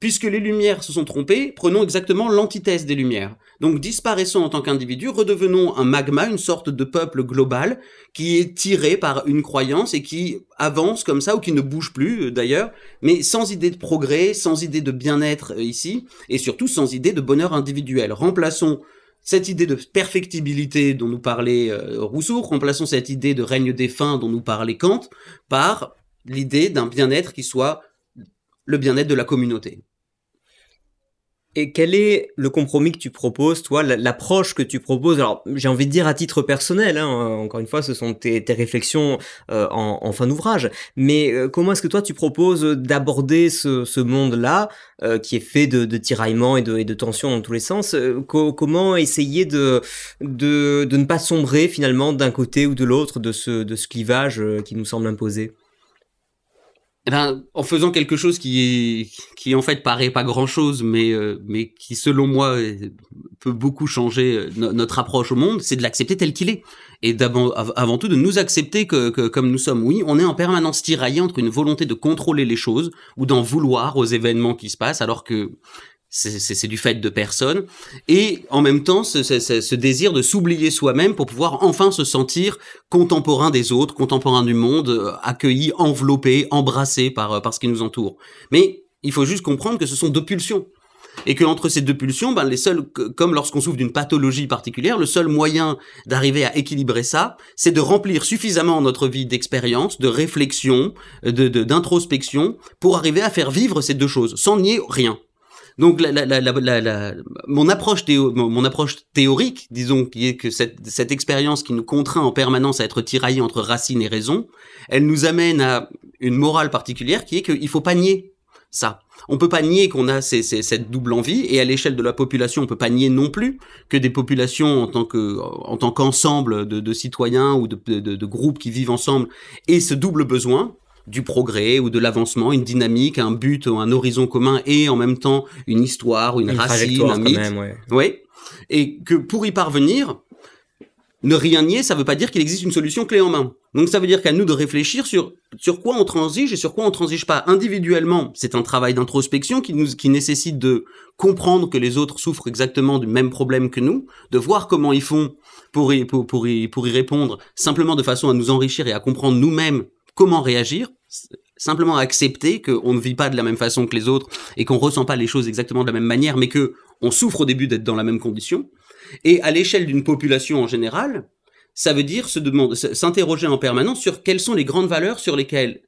Puisque les Lumières se sont trompées, prenons exactement l'antithèse des Lumières. Donc disparaissons en tant qu'individus, redevenons un magma, une sorte de peuple global qui est tiré par une croyance et qui avance comme ça, ou qui ne bouge plus euh, d'ailleurs, mais sans idée de progrès, sans idée de bien-être euh, ici, et surtout sans idée de bonheur individuel. Remplaçons cette idée de perfectibilité dont nous parlait euh, Rousseau, remplaçons cette idée de règne défunt dont nous parlait Kant par l'idée d'un bien-être qui soit le bien-être de la communauté. Et quel est le compromis que tu proposes, toi, l'approche que tu proposes? Alors, j'ai envie de dire à titre personnel, hein, encore une fois, ce sont tes, réflexions euh, en, fin d'ouvrage, mais euh, comment est-ce que toi tu proposes d'aborder ce, monde-là, euh, qui est fait de, tiraillements et de, tensions dans tous les sens? Comment essayer de, de, ne pas sombrer finalement d'un côté ou de l'autre de ce, de ce clivage qui nous semble imposé? Eh ben, en faisant quelque chose qui qui en fait paraît pas grand chose, mais, euh, mais qui selon moi peut beaucoup changer euh, notre approche au monde, c'est de l'accepter tel qu'il est. Et avant tout de nous accepter que, que, comme nous sommes. Oui, on est en permanence tiraillé entre une volonté de contrôler les choses ou d'en vouloir aux événements qui se passent, alors que c'est du fait de personne, et en même temps ce, ce désir de s'oublier soi-même pour pouvoir enfin se sentir contemporain des autres, contemporain du monde, euh, accueilli, enveloppé, embrassé par, euh, par ce qui nous entoure. Mais il faut juste comprendre que ce sont deux pulsions. Et que entre ces deux pulsions, ben les seuls, comme lorsqu'on souffre d'une pathologie particulière, le seul moyen d'arriver à équilibrer ça, c'est de remplir suffisamment notre vie d'expérience, de réflexion, de d'introspection, pour arriver à faire vivre ces deux choses, sans nier rien. Donc mon, approche théorique, disons, qui est que cette, expérience qui nous contraint en permanence à être tiraillés entre racine et raison, elle nous amène à une morale particulière qui est qu'il faut pas nier ça. On peut pas nier qu'on a cette double envie, et à l'échelle de la population, on peut pas nier non plus que des populations en tant que en tant qu'ensemble de, citoyens ou de, de groupes qui vivent ensemble aient ce double besoin du progrès ou de l'avancement, une dynamique, un but, un horizon commun et en même temps une histoire, une, racine, un mythe. Oui. Et que pour y parvenir, ne rien nier, ça ne veut pas dire qu'il existe une solution clé en main. Donc ça veut dire qu'à nous de réfléchir sur sur quoi on transige et sur quoi on transige pas. Individuellement, c'est un travail d'introspection qui nous qui nécessite de comprendre que les autres souffrent exactement du même problème que nous, de voir comment ils font pour y, pour, pour y, pour y répondre, simplement de façon à nous enrichir et à comprendre nous-mêmes comment réagir simplement accepter qu'on ne vit pas de la même façon que les autres et qu'on ressent pas les choses exactement de la même manière, mais que on souffre au début d'être dans la même condition. Et à l'échelle d'une population en général, ça veut dire se demander, s'interroger en permanence sur quelles sont les grandes valeurs sur lesquelles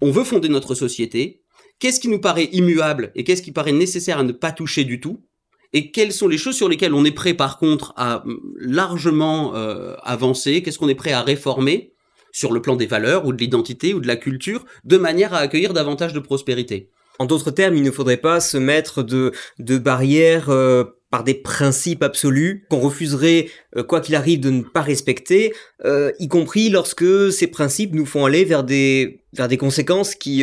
on veut fonder notre société, qu'est-ce qui nous paraît immuable et qu'est-ce qui paraît nécessaire à ne pas toucher du tout, et quelles sont les choses sur lesquelles on est prêt par contre à largement euh, avancer, qu'est-ce qu'on est prêt à réformer, sur le plan des valeurs ou de l'identité ou de la culture, de manière à accueillir davantage de prospérité. En d'autres termes, il ne faudrait pas se mettre de, barrières euh, par des principes absolus qu'on refuserait, euh, quoi qu'il arrive, de ne pas respecter, euh, y compris lorsque ces principes nous font aller vers des, conséquences qui,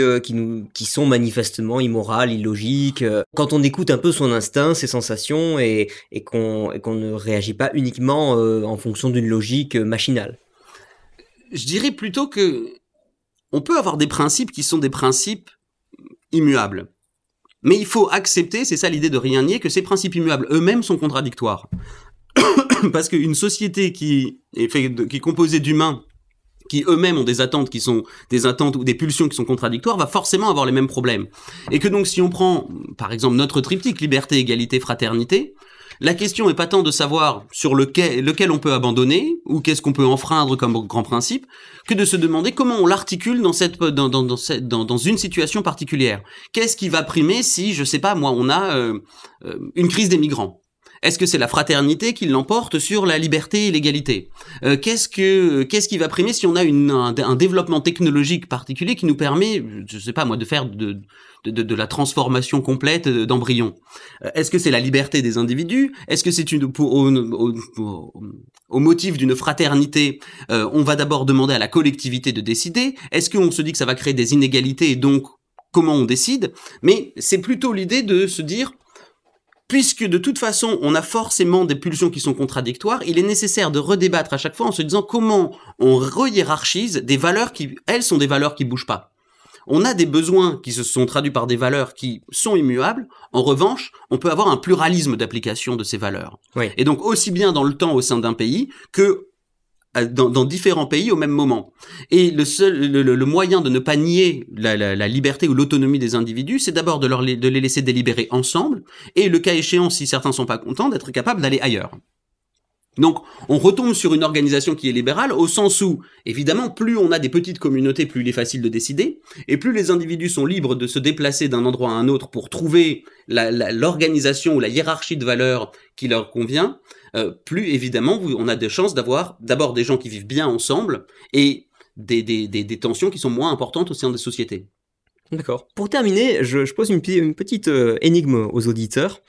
sont manifestement immorales, illogiques. quand on écoute un peu son instinct, ses sensations, et, qu'on ne réagit pas uniquement en fonction d'une logique machinale je dirais plutôt que on peut avoir des principes qui sont des principes immuables. Mais il faut accepter, c'est ça l'idée de rien nier, que ces principes immuables eux-mêmes sont contradictoires. Parce qu'une société qui est, composée d'humains qui eux-mêmes ont des attentes qui sont des attentes ou des pulsions qui sont contradictoires, va forcément avoir les mêmes problèmes. Et que donc si on prend, par exemple, notre triptyque liberté, égalité, fraternité, la question est pas tant de savoir sur lequel, on peut abandonner ou qu'est-ce qu'on peut enfreindre comme grand principe, que de se demander comment on l'articule dans cette dans une situation particulière. Qu'est-ce qui va primer si, je sais pas, moi, on a euh, euh, une crise des migrants? Est-ce que c'est la fraternité qui l'emporte sur la liberté et l'égalité euh, Qu'est-ce que qu'est-ce qui va primer si on a un, développement technologique particulier qui nous permet, je sais pas moi, de faire de, de, la transformation complète d'embryons euh, Est-ce que c'est la liberté des individus Est-ce que c'est une au, au, motif d'une fraternité euh, On va d'abord demander à la collectivité de décider. Est-ce qu'on se dit que ça va créer des inégalités et donc comment on décide? Mais c'est plutôt l'idée de se dire puisque de toute façon, on a forcément des pulsions qui sont contradictoires, il est nécessaire de redébattre à chaque fois en se disant comment on re-hiérarchise des valeurs qui, elles, sont des valeurs qui bougent pas. On a des besoins qui se sont traduits par des valeurs qui sont immuables. En revanche, on peut avoir un pluralisme d'application de ces valeurs. Oui. Et donc, aussi bien dans le temps au sein d'un pays que dans, dans, différents pays au même moment. Et le seul, le, le moyen de ne pas nier la, la, la liberté ou l'autonomie des individus, c'est d'abord de, leur, de les laisser délibérer ensemble, et le cas échéant, si certains sont pas contents, d'être capable d'aller ailleurs. Donc, on retombe sur une organisation qui est libérale au sens où, évidemment, plus on a des petites communautés, plus il est facile de décider, et plus les individus sont libres de se déplacer d'un endroit à un autre pour trouver l'organisation ou la hiérarchie de valeurs qui leur convient, euh, plus évidemment on a des chances d'avoir d'abord des gens qui vivent bien ensemble et des, tensions qui sont moins importantes au sein des sociétés. D'accord. Pour terminer, je, pose une, petite euh, énigme aux auditeurs,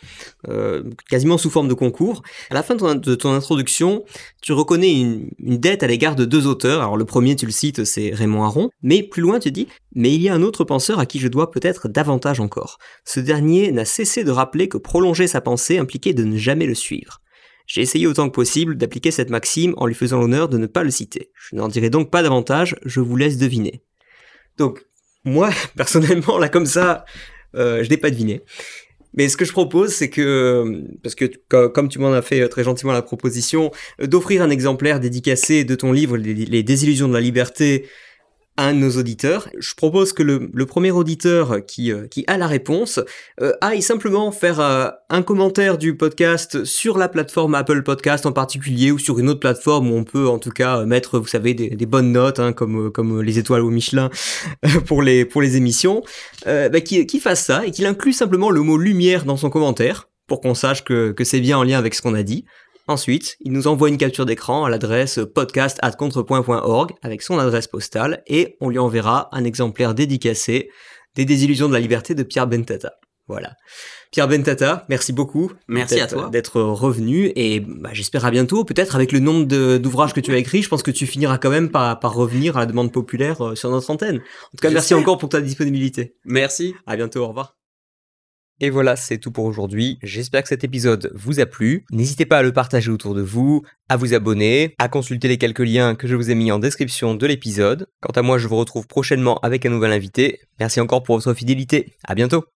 euh, quasiment sous forme de concours. À la fin de ton, de ton introduction, tu reconnais une, une dette à l'égard de deux auteurs. Alors le premier, tu le cites, c'est Raymond Aron. Mais plus loin, tu dis, mais il y a un autre penseur à qui je dois peut-être davantage encore. Ce dernier n'a cessé de rappeler que prolonger sa pensée impliquait de ne jamais le suivre. J'ai essayé autant que possible d'appliquer cette maxime en lui faisant l'honneur de ne pas le citer. Je n'en dirai donc pas davantage, je vous laisse deviner. Donc, moi, personnellement, là comme ça, euh, je n'ai pas deviné. Mais ce que je propose, c'est que, parce que comme tu m'en as fait très gentiment la proposition, d'offrir un exemplaire dédicacé de ton livre Les désillusions de la liberté à nos auditeurs. Je propose que le, le premier auditeur qui, euh, qui a la réponse euh, aille simplement faire euh, un commentaire du podcast sur la plateforme Apple Podcast en particulier ou sur une autre plateforme où on peut en tout cas mettre, vous savez, des, des bonnes notes hein, comme, comme les étoiles au Michelin pour, les, pour les émissions, bah, qui, qui fasse ça et qu'il inclue simplement le mot lumière dans son commentaire pour qu'on sache que, que c'est bien en lien avec ce qu'on a dit. Ensuite, il nous envoie une capture d'écran à l'adresse podcast@contrepoint.org avec son adresse postale et on lui enverra un exemplaire dédicacé des désillusions de la liberté de Pierre Bentata. Voilà. Pierre Bentata, merci beaucoup. Merci à toi d'être revenu et bah, j'espère à bientôt. Peut-être avec le nombre d'ouvrages que tu as écrits, je pense que tu finiras quand même par, par revenir à la demande populaire euh, sur notre antenne. En tout cas, merci encore pour ta disponibilité. Merci. À bientôt. Au revoir. Et voilà, c'est tout pour aujourd'hui. J'espère que cet épisode vous a plu. N'hésitez pas à le partager autour de vous, à vous abonner, à consulter les quelques liens que je vous ai mis en description de l'épisode. Quant à moi, je vous retrouve prochainement avec un nouvel invité. Merci encore pour votre fidélité. À bientôt.